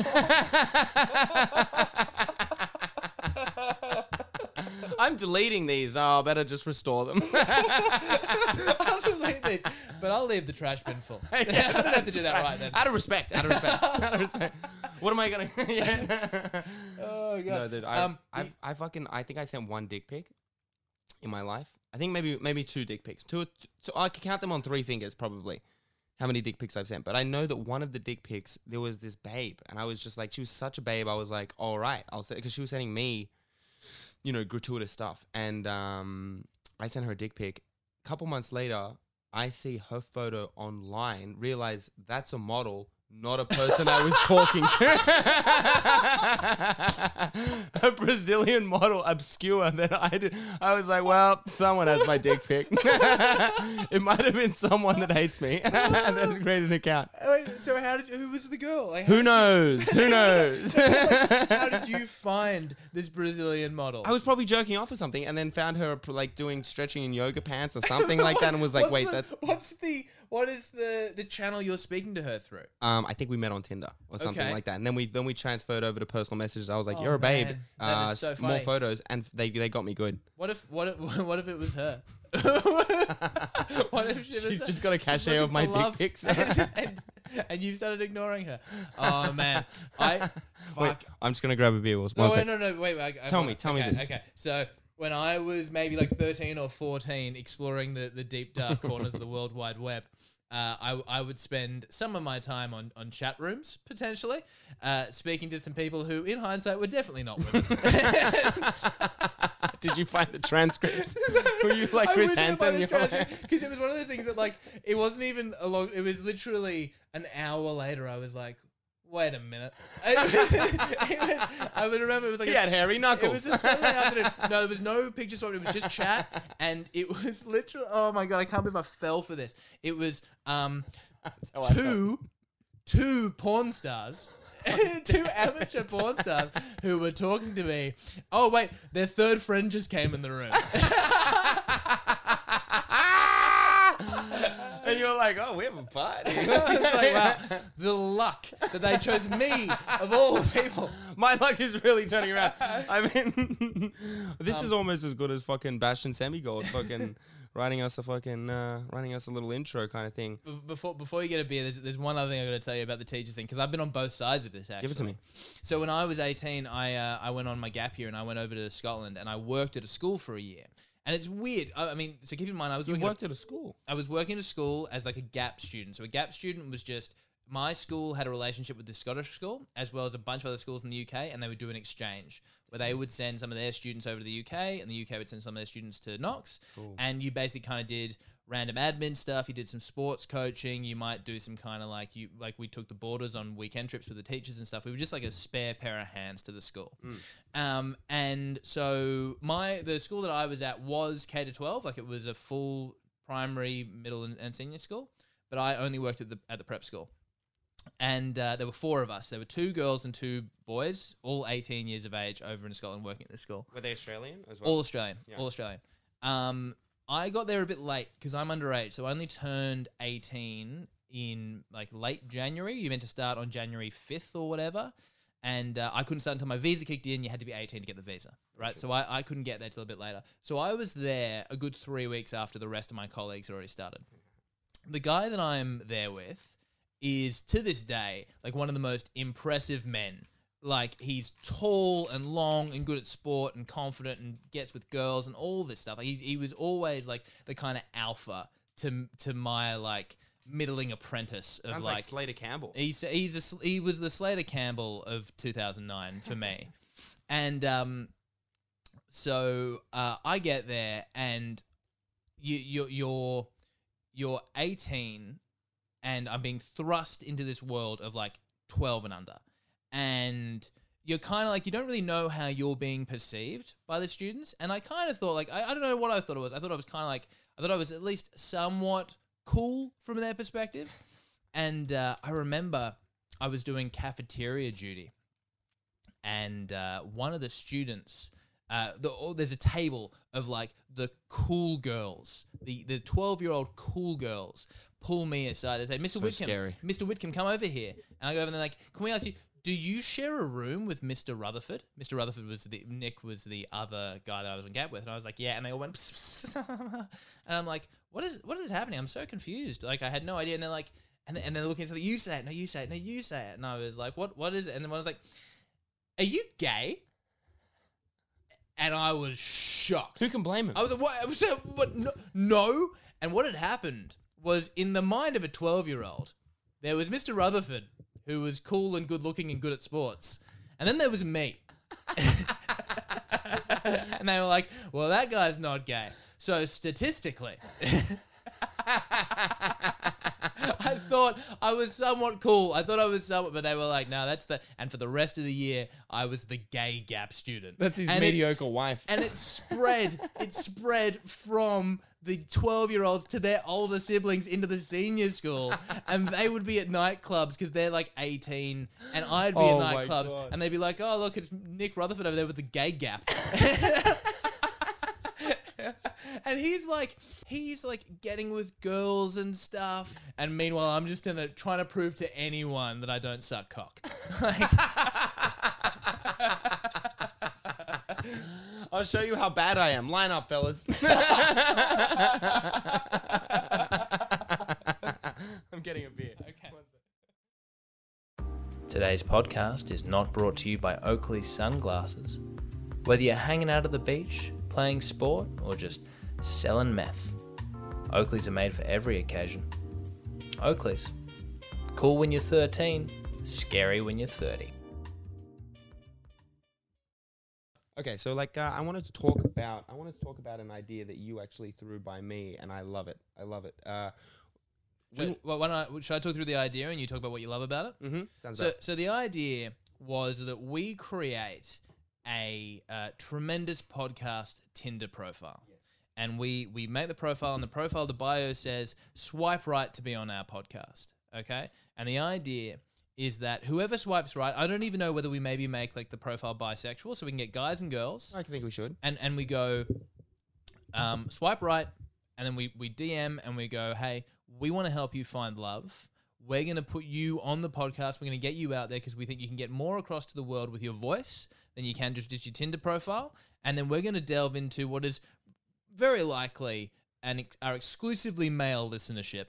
I'm deleting these. Oh, better just restore them. I'll delete these, but I'll leave the trash bin full. [laughs] [laughs] I don't have to do that right then. Out of respect. Out of respect. [laughs] out of respect. What am I gonna? yeah. Oh god. No, dude. I, Um, I've, I fucking. I think I sent one dick pic in my life. I think maybe maybe two dick pics. Two. two I can count them on three fingers probably. How many dick pics I've sent? But I know that one of the dick pics there was this babe, and I was just like, she was such a babe. I was like, all right, I'll say because she was sending me, you know, gratuitous stuff, and um, I sent her a dick pic. Couple months later, I see her photo online. Realize that's a model. Not a person I was talking to. a Brazilian model, obscure. Then I did. I was like, well, someone has my dick pic. [laughs] it might have been someone that hates me [laughs] and then created an account. Uh, wait, so how did who was the girl? Like, Who knows? Who [laughs] knows? How did you find this Brazilian model? I was probably jerking off or something, and then found her like doing stretching in yoga pants or something like that, and was like, "Wait, the- that's." what's the what is the the channel you're speaking to her through? Um, I think we met on Tinder or something Okay. like that, and then we then we transferred over to personal messages. I was like, Oh, "You're a babe." man. That Uh, is so s- more funny. photos, and they they got me good. What if what if [laughs] what if it was her? [laughs] what if she was She's just got a cachet looking of my for dick love pics. and, [laughs] and, and you've started ignoring her. Oh man, I fuck. Wait, I'm just gonna grab a beer. One No, wait, no, no, wait, wait. I, I Tell me, tell me okay, this. Okay, so when I was maybe like 13 or 14, exploring the, the deep dark corners of the World Wide Web, uh, I, I would spend some of my time on, on chat rooms, potentially, uh, speaking to some people who, in hindsight, were definitely not women. [laughs] Did you find the transcripts? Were you like Chris Hansen? Because it was one of those things that, like, it wasn't even a long, it was literally an hour later. I was like, wait a minute. [laughs] It was- I would remember it was like He a- had hairy It knuckles. was a Saturday afternoon. No, there was no picture swap. It was just chat, and it was literally. Oh my god, I can't believe I fell for this. It was um how I two two porn stars. [laughs] two amateur porn stars who were talking to me. Oh wait, their third friend just came in the room. [laughs] and you're like, "Oh, we have a party." [laughs] Like, wow, the luck that they chose me of all people. My luck is really turning around. I mean, [laughs] this is almost as good as fucking Bastian Semigold fucking writing us a fucking uh, writing us a little intro kind of thing. Before before you get a beer, there's, there's one other thing I got to tell you about the teachers thing because I've been on both sides of this. Actually, Give it to me. So when I was 18, I uh, I went on my gap year and I went over to Scotland and I worked at a school for a year. And it's weird. I, I mean, so keep in mind, I was You working at- worked at a school. I was working at a school as like a gap student. So a gap student was just my school had a relationship with the Scottish school as well as a bunch of other schools in the UK, and they would do an exchange where they would send some of their students over to the UK, and the UK would send some of their students to Knox, and you basically kind of did random admin stuff. You did some sports coaching. You might do some kind of like you like we took the boarders on weekend trips with the teachers and stuff. We were just like a spare pair of hands to the school. Um, and so my the school that I was at was K to twelve, like it was a full primary, middle, and, and senior school. But I only worked at the at the prep school, and uh, there were four of us. There were two girls and two boys, all eighteen years of age, over in Scotland working at this school. Were they Australian as well? All Australian. Yeah. All Australian. Um, I got there a bit late because I'm underage, so I only turned 18 in like late January. You meant to start on January 5th or whatever, and uh, I couldn't start until my visa kicked in. You had to be 18 to get the visa, right? So I, I couldn't get there till a bit later. So I was there a good three weeks after the rest of my colleagues had already started. The guy that I'm there with is to this day like one of the most impressive men. Like he's tall and long and good at sport and confident and gets with girls and all this stuff. Like he's he was always like the kind of alpha to to my like middling apprentice of Sounds like, like Slater Campbell. He's he's a, he was the Slater Campbell of 2009 for me, [laughs] and um, so uh, I get there and you you you're you're 18 and I'm being thrust into this world of like 12 and under, and you're kind of like you don't really know how you're being perceived by the students, and I kind of thought like I, I don't know what I thought it was. I thought I was kind of like I thought I was at least somewhat cool from their perspective. And uh, I remember I was doing cafeteria duty, and uh, one of the students, uh, the, oh, there's a table of like the cool girls, the the 12 year old cool girls, pull me aside. They say, "Mr. So Whitcomb, scary. Mr. Whitcomb, come over here." And I go over and they're like, "Can we ask you?" Do you share a room with Mr. Rutherford? Mr. Rutherford was the Nick was the other guy that I was on gap with, and I was like, yeah. And they all went, "Psst, [laughs] psst," and I'm like, what is what is happening? I'm so confused. Like I had no idea. And they're like, and, and they're looking at something. You say it. No, you say it. No, you say it. And I was like, what what is it? And then I was like, are you gay? And I was shocked. Who can blame him? I was like, what? Like, what? No, no. And what had happened was in the mind of a 12 year old, there was Mr. Rutherford, who was cool and good looking and good at sports. And then there was me. [laughs] and they were like, well, that guy's not gay. So statistically, [laughs] thought thought I was somewhat cool. I thought I was somewhat, but they were like, no, that's the. And for the rest of the year, I was the gay gap student. That's his And it- mediocre wife. and it spread. it spread from the twelve-year-olds to their older siblings into the senior school, and they would be at nightclubs because they're like eighteen, and I'd be Oh at nightclubs, and they'd be like, "Oh, look, it's Nick Rutherford over there with the gay gap." [laughs] And he's like, he's like getting with girls and stuff. And meanwhile, I'm just gonna trying to prove to anyone that I don't suck cock. Like, [laughs] I'll show you how bad I am. Line up, fellas. [laughs] I'm getting a beer. Okay. Today's podcast is not brought to you by Oakley Sunglasses. Whether you're hanging out at the beach, playing sport, or just selling meth, Oakleys are made for every occasion. Oakleys. Cool when you're 13, scary when you're 30. Okay, so like uh, I wanted to talk about I wanted to talk about an idea that you actually threw by me, and I love it. I love it. Uh, should, well, why don't I, should I talk through the idea and you talk about what you love about it? mm-hmm, sounds So, good. so the idea was that we create a uh, tremendous podcast Tinder profile, and we we make the profile, and the profile, the bio says swipe right to be on our podcast. Okay, and the idea is that whoever swipes right, I don't even know whether we maybe make like the profile bisexual, so we can get guys and girls, I think we should. and and we go um, swipe right, and then we we DM and we go, hey, we want to help you find love. We're going to put you on the podcast. We're going to get you out there because we think you can get more across to the world with your voice than you can just, just your Tinder profile. And then we're going to delve into what is very likely and ex- our exclusively male listenership,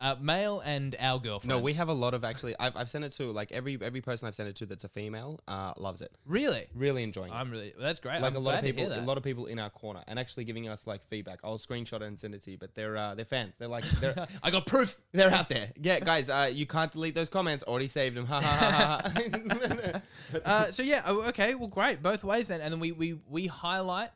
uh, male and our girlfriends. No, we have a lot of actually. I've, I've sent it to like every every person I've sent it to that's a female uh, loves it. really. Really enjoying it. I'm really. That's great. like I'm a lot glad of people, to hear a that. lot of people in our corner, and actually giving us like feedback. I'll screenshot it and send it to you. But they're uh, they're fans. They're like they're [laughs] I got proof. they're out there. Yeah, guys, uh, you can't delete those comments. Already saved them. [laughs] Ha ha ha ha. [laughs] uh, so yeah, oh, okay, well, great, both ways then, and then we we we highlight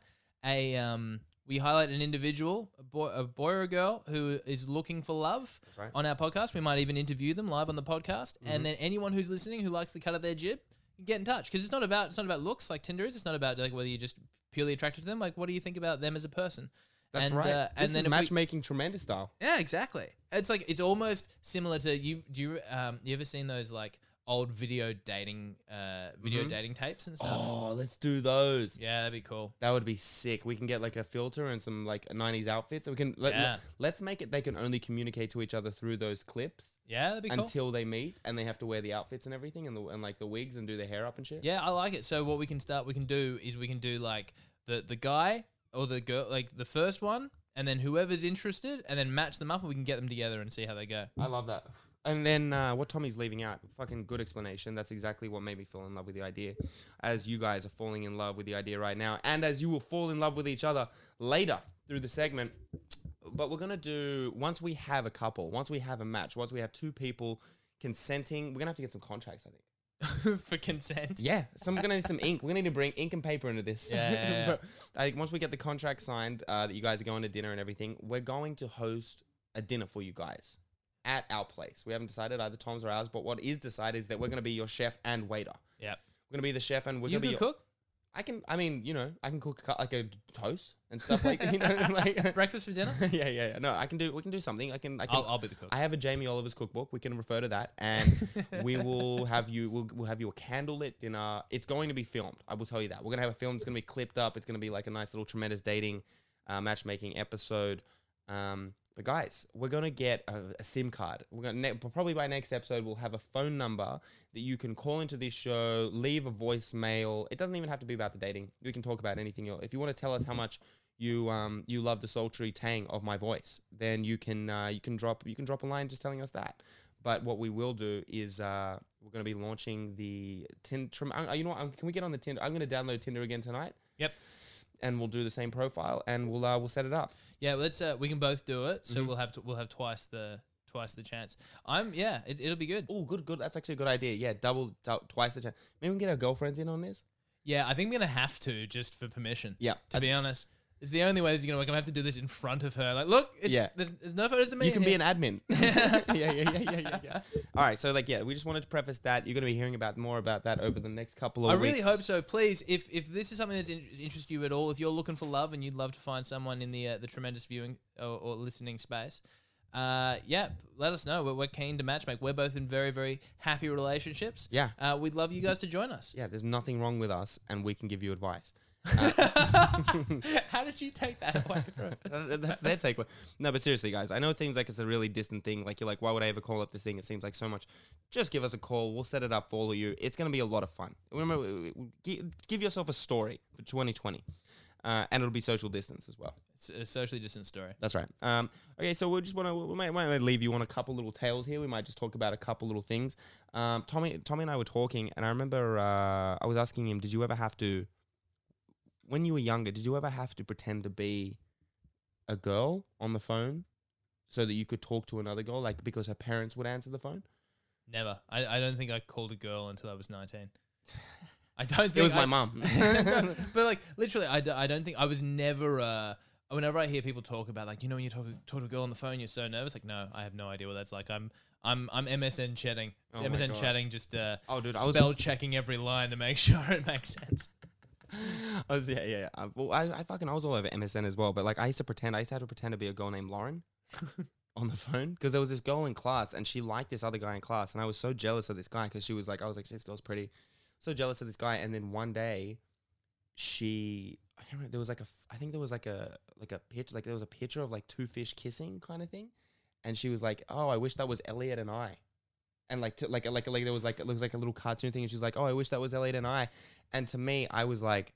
a um we highlight an individual, a boy, a boy or a girl who is looking for love right. on our podcast. We might even interview them live on the podcast, and then anyone who's listening who likes the cut of their jib, get in touch because it's not about it's not about looks like Tinder is. It's not about like whether you're just purely attracted to them. Like, what do you think about them as a person? That's and, right. Uh, this and then is if we- matchmaking tremendous style. yeah, exactly. It's like it's almost similar to you. Do you um you ever seen those like old video dating uh video Mhm. dating tapes and stuff? Oh, let's do those. Yeah, that'd be cool. That would be sick. We can get like a filter and some like '90s outfits. We can let, Yeah. let, us make it. They can only communicate to each other through those clips Yeah, that'd be cool. until they meet, and they have to wear the outfits and everything, and the and like the wigs and do their hair up and shit. yeah, I like it. So what we can start, we can do is we can do like the the guy or the girl, like the first one, and then whoever's interested, and then match them up, and we can get them together and see how they go. I love that. And then uh, what Tommy's leaving out, fucking good explanation. That's exactly what made me fall in love with the idea. As you guys are falling in love with the idea right now, and as you will fall in love with each other later through the segment. But we're gonna do once we have a couple, once we have a match, once we have two people consenting, we're gonna have to get some contracts. I think. [laughs] For consent. Yeah, so I'm gonna need some ink. We're gonna need to bring ink and paper into this. Yeah, yeah, yeah. [laughs] I think once we get the contract signed, uh, that you guys are going to dinner and everything, we're going to host a dinner for you guys at our place. We haven't decided either Tom's or ours, but what is decided is that we're gonna be your chef and waiter. Yep. We're gonna be the chef and we're gonna be can your, cook I can. I mean, you know, I can cook like a toast and stuff like you know, [laughs] like [laughs] breakfast for dinner. [laughs] yeah, yeah, yeah. No, I can do. We can do something. I can. I can. I'll, I'll be the cook. I have a Jamie Oliver's cookbook. We can refer to that, and we will have you. We'll, we'll have you a candlelit dinner. It's going to be filmed. I will tell you that. We're gonna have a film. It's gonna be clipped up. It's gonna be like a nice little tremendous dating, uh, matchmaking episode. Um, but guys, we're gonna get a, a SIM card. We're gonna ne- probably by next episode we'll have a phone number that you can call into this show, leave a voicemail. It doesn't even have to be about the dating. We can talk about anything. If you want to tell us how much you um you love the sultry tang of my voice, then you can uh, you can drop you can drop a line just telling us that. But what we will do is uh, we're going to be launching the Tinder. You know what? Can we get on the Tinder? I'm going to download Tinder again tonight. Yep. And we'll do the same profile, and we'll uh, we'll set it up. Yeah, let's. Uh, we can both do it, so Mhm. we'll have to. We'll have twice the twice the chance. I'm. Yeah, it, it'll be good. Oh, good, good. That's actually a good idea. Yeah, double, dou- twice the chance. Maybe we can get our girlfriends in on this. Yeah, I think we're gonna have to just for permission. Yeah, To be honest, It's the only way this is gonna work. I'm gonna have to do this in front of her. Like, look, it's, Yeah. there's, there's no photos of me. You can be here. an admin. [laughs] [laughs] yeah, yeah, yeah, yeah, yeah, yeah. All right, so like, yeah, we just wanted to preface that you're going to be hearing about more about that over the next couple of I weeks. really hope so. Please, if if this is something that's in, interests you at all, if you're looking for love and you'd love to find someone in the uh, the tremendous viewing or, or listening space, uh, yeah, let us know. We're, we're keen to matchmake. We're both in very very happy relationships. Yeah. uh, we'd love you guys to join us. Yeah, there's nothing wrong with us, and we can give you advice. [laughs] How did you take that away from? [laughs] That- That's their take. No, but seriously, guys, I know it seems like it's a really distant thing. Like you're like, why would I ever call up this thing? It seems like so much. Just give us a call. We'll set it up for all of you. It's gonna be a lot of fun. Remember, give yourself a story for 2020, uh, and it'll be social distance as well. It's a socially distant story. That's right. Um, okay, so we just want to we might, might leave you on a couple little tales here. We might just talk about a couple little things. Um, Tommy, Tommy and I were talking, and I remember uh, I was asking him, did you ever have to, when you were younger, did you ever have to pretend to be a girl on the phone so that you could talk to another girl, like because her parents would answer the phone? Never. I, I don't think I called a girl until I was 19. I don't think It was I- my mum. [laughs] but like literally, I, d- I don't think I was never. Uh, whenever I hear people talk about like you know when you talk talk to a girl on the phone, you're so nervous. Like no, I have no idea what that's like. I'm I'm I'm MSN chatting, Oh MSN chatting, just uh, Oh, dude, spell checking every line to make [laughs] sure it makes sense. [laughs] I was yeah yeah. yeah. Uh, well, I, I fucking I was all over MSN as well. But like I used to pretend I used to have to pretend to be a girl named Lauren [laughs] on the phone because there was this girl in class and she liked this other guy in class and I was so jealous of this guy because she was like I was like this girl's pretty, so jealous of this guy and then one day, she I can't remember there was like a I think there was like a like a picture like there was a picture of like two fish kissing kind of thing, and she was like oh I wish that was Elliot and I. And like, to, like, like, like, there was like, it was like a little cartoon thing, and she's like, "Oh, I wish that was Elliot and I." And to me, I was like,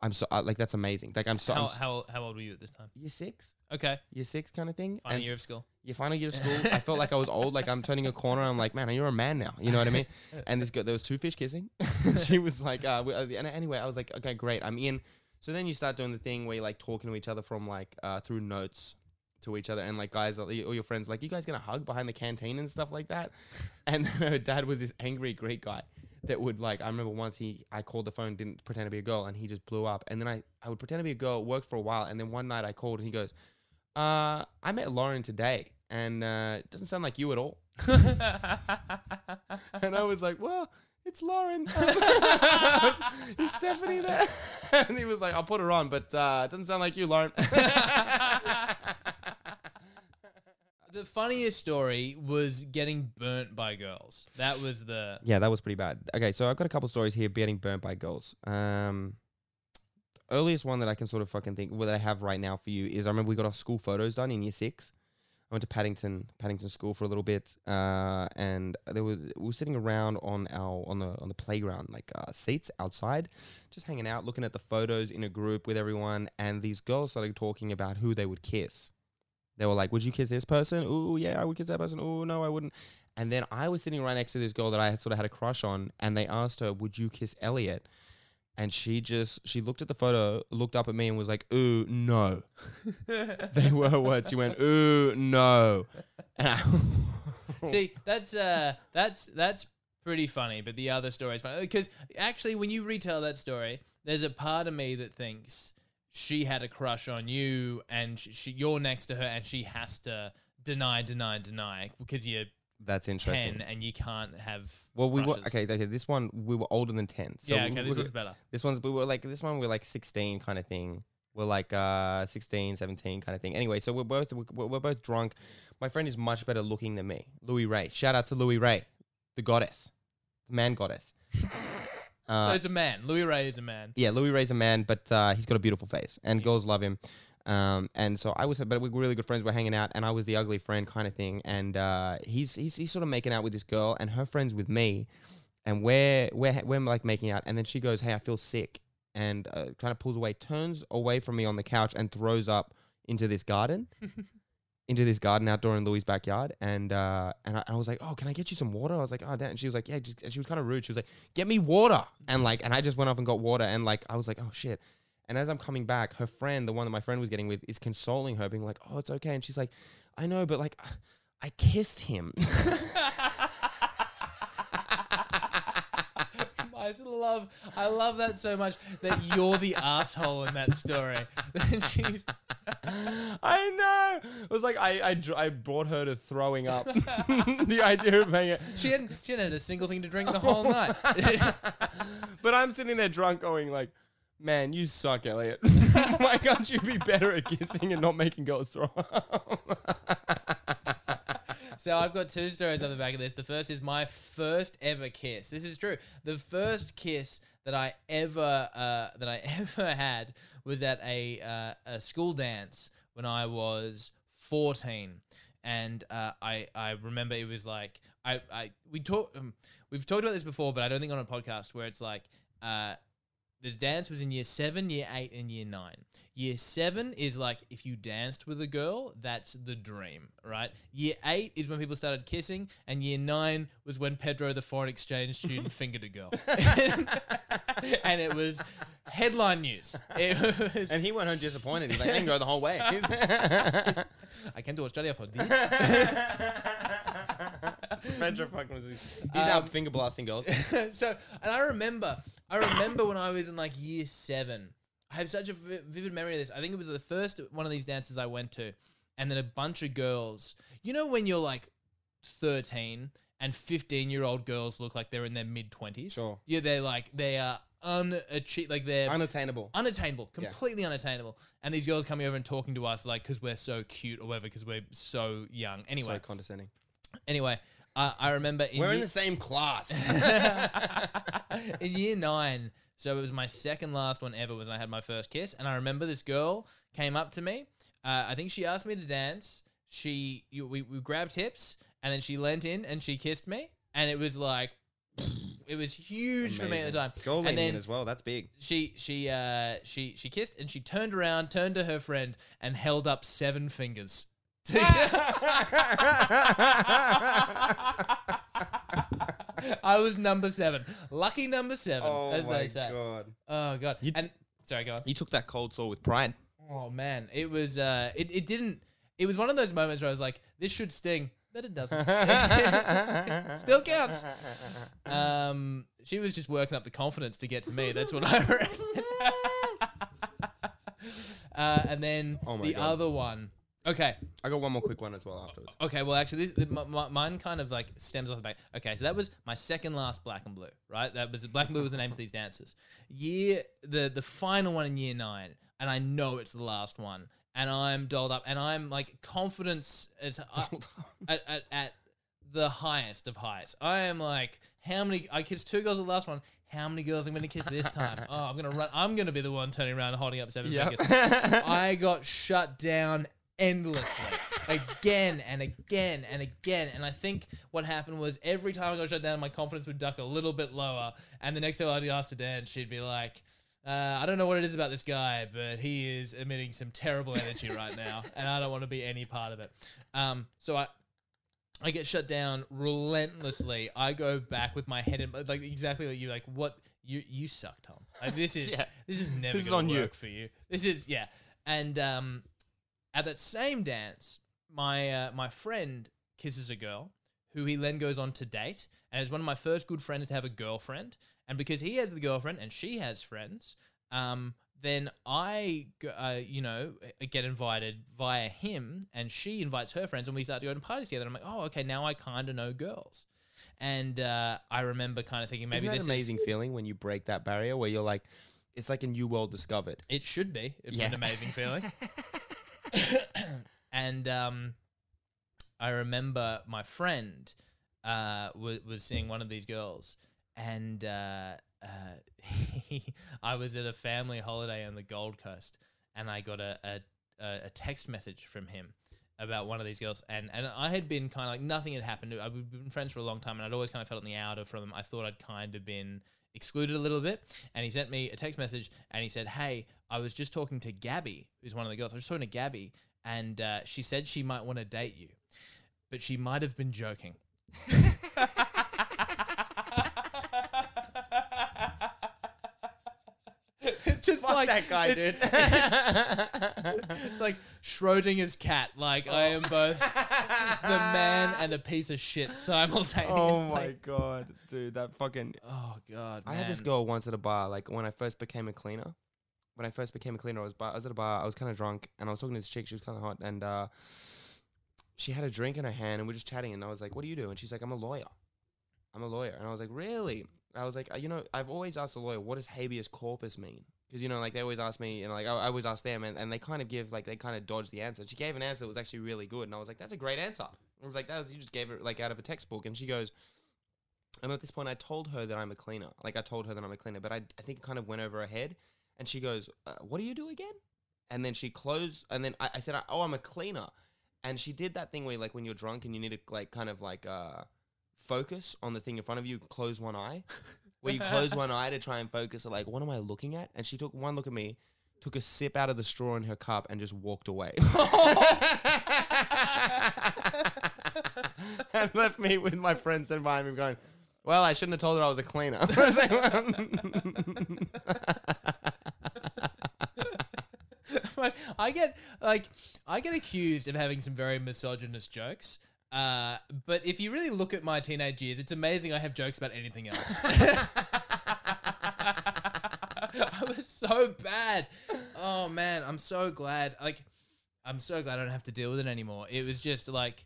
I'm so uh, like that's amazing. Like I'm so I'm How, how how old were you at this time? year six, Okay, year six kind of thing. final And year of school. your final year of school. [laughs] I felt like I was old. Like I'm turning a corner. I'm like, man, you're a man now. You know what I mean? [laughs] And this girl, there was two fish kissing. [laughs] she was like, uh, we- uh, and anyway, I was like, okay, great, I'm in. So then you start doing the thing where you're like talking to each other from like uh, through notes to each other, and like guys, all your friends, like you guys gonna hug behind the canteen and stuff like that. [laughs] And her dad was this angry Greek guy that would like. I remember once he, I called the phone, didn't pretend to be a girl, and he just blew up. And then I, I would pretend to be a girl, work for a while, and then one night I called, and he goes, uh, I met Lauren today, and uh, it doesn't sound like you at all. [laughs] and I was like, well, it's Lauren. [laughs] Is Stephanie there? and he was like, I'll put her on, but uh, it doesn't sound like you, Lauren. The funniest story was getting burnt by girls. That was the yeah, that was pretty bad. Okay, so I've got a couple stories here getting burnt by girls. Um, earliest one that I can sort of fucking think what I have right now for you is I remember we got our school photos done in year six. I went to Paddington, Paddington School for a little bit, uh, and there we were sitting around on our on the on the playground, like uh, seats outside, just hanging out, looking at the photos in a group with everyone, and these girls started talking about who they would kiss. They were like, "Would you kiss this person? Ooh, yeah, I would kiss that person. Ooh, no, I wouldn't." And then I was sitting right next to this girl that I had sort of had a crush on, and they asked her, "Would you kiss Elliot?" And she just she looked at the photo, looked up at me, and was like, "Ooh, no." [laughs] they were what she went, "Ooh, no." And I, [laughs] See, that's uh, that's that's pretty funny. But the other story is funny because actually, when you retell that story, there's a part of me that thinks she had a crush on you, and she, she you're next to her, and she has to deny, deny, deny because you're that's interesting. ten and you can't have. Well, we were crushes. okay. Okay, this one we were older than ten. So yeah, we- okay, this we- one's better. This one's we were like this one we're like 16 kind of thing. We're like uh 16, 17 kind of thing. Anyway, so we're both we're, we're both drunk. My friend is much better looking than me. Louis Ray. Shout out to Louis Ray, the goddess, the man goddess. [laughs] so Uh, it's a man. Louis Ray is a man. yeah, Louis Ray's a man, but uh, he's got a beautiful face, and girls love him. Um, and so I was, but we were really good friends. We're hanging out, and I was the ugly friend kind of thing. And uh, he's, he's he's sort of making out with this girl, and her friends with me, and we're we're we're like making out. And then she goes, "Hey, I feel sick," and uh, kind of pulls away, turns away from me on the couch, and throws up into this garden. [laughs] Into this garden outdoor in Louis' backyard, and uh, and I, I was like, "Oh, can I get you some water?" I was like, "Oh, damn." And she was like, "Yeah," just, and she was kind of rude. She was like, "Get me water," and like, and I just went off and got water, and like, I was like, "Oh shit," And as I'm coming back, her friend, the one that my friend was getting with, is consoling her, being like, "Oh, it's okay." And she's like, "I know, but like, I kissed him." [laughs] My I just love, I love that so much that you're the asshole in that story. [laughs] I know. It was like I I, dr- I brought her to throwing up. [laughs] the idea of being, she hadn't, she hadn't had a single thing to drink the whole night. [laughs] but I'm sitting there drunk, going like, "Man, you suck, Elliot. Why can't you be better at kissing and not making girls throw up?" So I've got two stories on the back of this. The first is my first ever kiss. This is true. The first kiss that I ever uh, that I [laughs] ever had was at a uh, a school dance when I was fourteen, and uh, I I remember it was like I I we talk um, we've talked about this before, but I don't think on a podcast where it's like. The dance was in year seven, year eight, and year nine. Year seven is like if you danced with a girl, that's the dream, right? Year eight is when people started kissing, and year nine was when Pedro, the foreign exchange student, [laughs] fingered a girl, [laughs] and it was headline news. It was, and he went home disappointed. He's like, "I didn't go the whole way." [laughs] I came to Australia for this. Pedro fucking was. He's Um, out finger blasting girls. [laughs] so, and I remember, I remember when I was in like year seven. I have such a vivid memory of this. I think it was the first one of these dances I went to, and then a bunch of girls. You know when you're like thirteen and fifteen year old girls look like they're in their mid twenties. Sure. Yeah, they're like they are unachieved, like they're Unattainable. unattainable, Yeah. completely unattainable. And these girls coming over and talking to us like because we're so cute or whatever, because we're so young. Anyway, so condescending. anyway, I remember in We're in the same class. [laughs] in year nine. So it was my second last one ever was when I had my first kiss, and I remember this girl came up to me. Uh, I think she asked me to dance. She you, we we grabbed hips, and then she leant in and she kissed me, and it was like. It was huge for me at the time. Girl and then as well. That's big. she she uh she she kissed and she turned around, turned to her friend, and held up seven fingers. [laughs] I was number seven. Lucky number seven, oh as my they say. god. Oh god. You- and sorry, go on. You took that cold sore with pride. Oh man, it was uh it, it didn't it was one of those moments where I was like, this should sting, but it doesn't. [laughs] Still counts. Um she was just working up the confidence to get to me. That's what I reckon. [laughs] uh, and then Oh my the God. other one. Okay. I got one more quick one as well afterwards. Okay, well, actually, this m- m- mine kind of like stems off the back. Okay, so that was my second last Black and Blue, right? That was Black and Blue was the names of these dancers. Year the the final one in year nine, and I know it's the last one, and I'm dolled up, and I'm like confidence as I, [laughs] at, at at the highest of highs. I am like, how many? I kissed two girls at the last one. How many girls I'm going to kiss this time? [laughs] Oh, I'm going to run. I'm going to be the one turning around and holding up seven Yep. fingers. [laughs] I got shut down endlessly again and again and again. And I think what happened was every time I got shut down, my confidence would duck a little bit lower. And the next time I'd ask to dance, she'd be like, uh, I don't know what it is about this guy, but he is emitting some terrible energy right now, and I don't want to be any part of it. Um, so I, I get shut down relentlessly. I go back with my head in like exactly like you like what you you suck, Tom. Like this is [laughs] Yeah. this is never This is gonna on you. for you. This is yeah. And um, at that same dance, my uh, my friend kisses a girl who he then goes on to date, and is one of my first good friends to have a girlfriend. And because he has the girlfriend and she has friends, um, then I, uh, you know, get invited via him, and she invites her friends, and we start to go to parties together. And I'm like, oh, okay, now I kind of know girls. And uh, I remember kind of thinking maybe Isn't that this an amazing feeling when you break that barrier where you're like, it's like a new world discovered. it should be it's Yeah. an amazing feeling. [laughs] [coughs] and um, I remember my friend uh, was, was seeing one of these girls, and uh, uh, [laughs] I was at a family holiday on the Gold Coast, and I got a, a, a text message from him about one of these girls, and, and I had been kind of like nothing had happened. I'd been friends for a long time, and I'd always kind of felt on the outer from them. I thought I'd kind of been excluded a little bit, and he sent me a text message, and he said, "Hey, I was just talking to Gabby, who's one of the girls. I was talking to Gabby, and uh, she said she might want to date you, but she might have been joking." [laughs] Just like that guy, it's- dude. [laughs] it's like Schrodinger's cat. Like I am both the man and a piece of shit simultaneously. Oh my god, dude, that fucking. Oh god. I had this girl once at a bar, like when I first became a cleaner. When I first became a cleaner, I was bar, I was at a bar. I was kind of drunk, and I was talking to this chick. She was kind of hot, and uh, she had a drink in her hand, and we are just chatting. And I was like, "What do you do?" And she's like, "I'm a lawyer. I'm a lawyer." And I was like, "Really?" I was like, uh, "You know, I've always asked a lawyer, what does habeas corpus mean?" Because you know, like they always ask me, and like I, I always ask them, and, and they kind of give like they kind of dodge the answer. She gave an answer that was actually really good, and I was like, "That's a great answer." I was like, "That was you just gave it like out of a textbook," and she goes. And at this point, I told her that I'm a cleaner. Like I told her that I'm a cleaner, but I, I think it kind of went over her head. And she goes, uh, "What do you do again?" And then she closed. And then I, I said, "Oh, I'm a cleaner." And she did that thing where, like, when you're drunk and you need to like kind of like uh, focus on the thing in front of you, close one eye. [laughs] where you [laughs] close one eye to try and focus. Like, what am I looking at? And she took one look at me, took a sip out of the straw in her cup, and just walked away. [laughs] and left me with my friends sitting behind me going, well, I shouldn't have told her I was a cleaner. [laughs] I was like, Like, I get like I get accused of having some very misogynist jokes. Uh, but if you really look at my teenage years, it's amazing I have jokes about anything else. [laughs] [laughs] I was so bad. Oh man, I'm so glad. Like, I'm so glad I don't have to deal with it anymore. It was just like,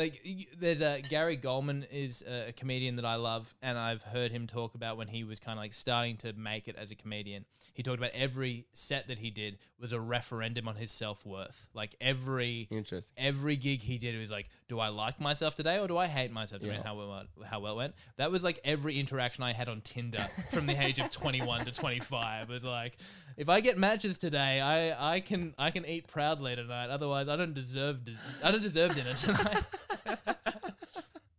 like there's a Gary Gulman is a, comedian that I love, and I've heard him talk about when he was kind of like starting to make it as a comedian. He talked about every set that he did was a referendum on his self worth. Like every Interesting. every gig he did was like, do I like myself today or do I hate myself today? Yeah. How well how well it went. That was like every interaction I had on Tinder from the age of [laughs] 21 to 25 was like, if I get matches today, I I can I can eat proudly tonight. Otherwise, I don't deserve di- I don't deserve dinner tonight. [laughs]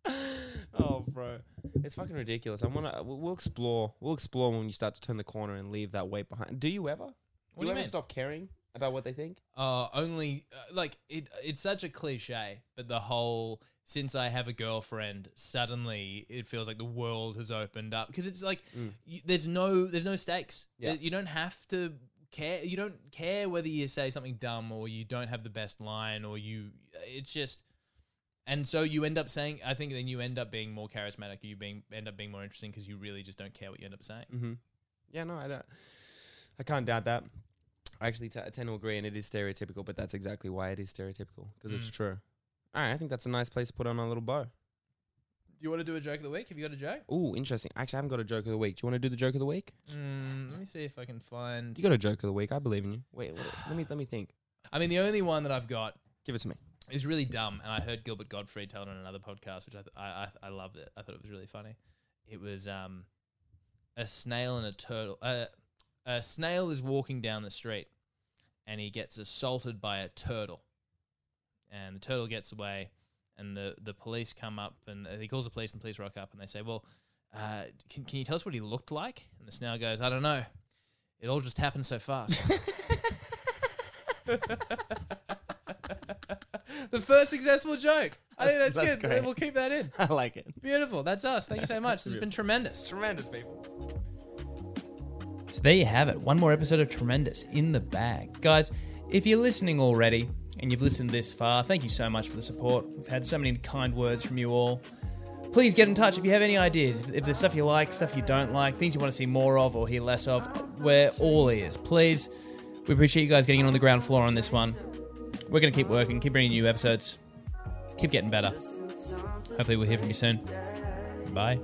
[laughs] oh, bro, it's fucking ridiculous. I wanna. We'll we'll explore. We'll explore when you start to turn the corner and leave that weight behind. Do you ever? What do do you you ever mean? stop caring about what they think? Uh, only uh, like it. It's such a cliche, but the whole since I have a girlfriend, suddenly it feels like the world has opened up because it's like y there's no there's no stakes. Yeah. You don't have to care. You don't care whether you say something dumb or you don't have the best line or you. It's just. And so you end up saying, I think then you end up being more charismatic. You being end up being more interesting because you really just don't care what you end up saying. Mm-hmm. Yeah, no, I don't. I can't doubt that. I actually t- I tend to agree, and it is stereotypical, but that's exactly why it is stereotypical because it's Mm. true. All right, I think that's a nice place to put on a little bow. Do you want to do a joke of the week? Have you got a joke? Ooh, interesting. Actually, I haven't got a joke of the week. Do you want to do the joke of the week? Mm, let me see if I can find. You got a joke of the week. I believe in you. Wait, wait let me let me think. I mean, the only one that I've got Give it to me. is really dumb, and I heard Gilbert Gottfried tell it on another podcast, which I th- I, I I loved it. I thought it was really funny. It was um, a snail and a turtle. Uh, a snail is walking down the street, and he gets assaulted by a turtle, and the turtle gets away, and the the police come up, and uh, he calls the police, and the police rock up, and they say, "Well, uh, can can you tell us what he looked like?" And the snail goes, "I don't know. It all just happened so fast." [laughs] the first successful joke. I think That's- that's, that's good. great. We'll keep that in. [laughs] I like it. Beautiful. That's us. Thank you so much. This has been tremendous. Tremendous, people. So there you have it. One more episode of Tremendous in the bag. Guys, if you're listening already and you've listened this far, thank you so much for the support. We've had so many kind words from you all. Please get in touch if you have any ideas. If, if there's stuff you like, stuff you don't like, things you want to see more of or hear less of, we're all ears. Please, we appreciate you guys getting in on the ground floor on this one. We're going to keep working, keep bringing new episodes, keep getting better. Hopefully, we'll hear from you soon. Bye.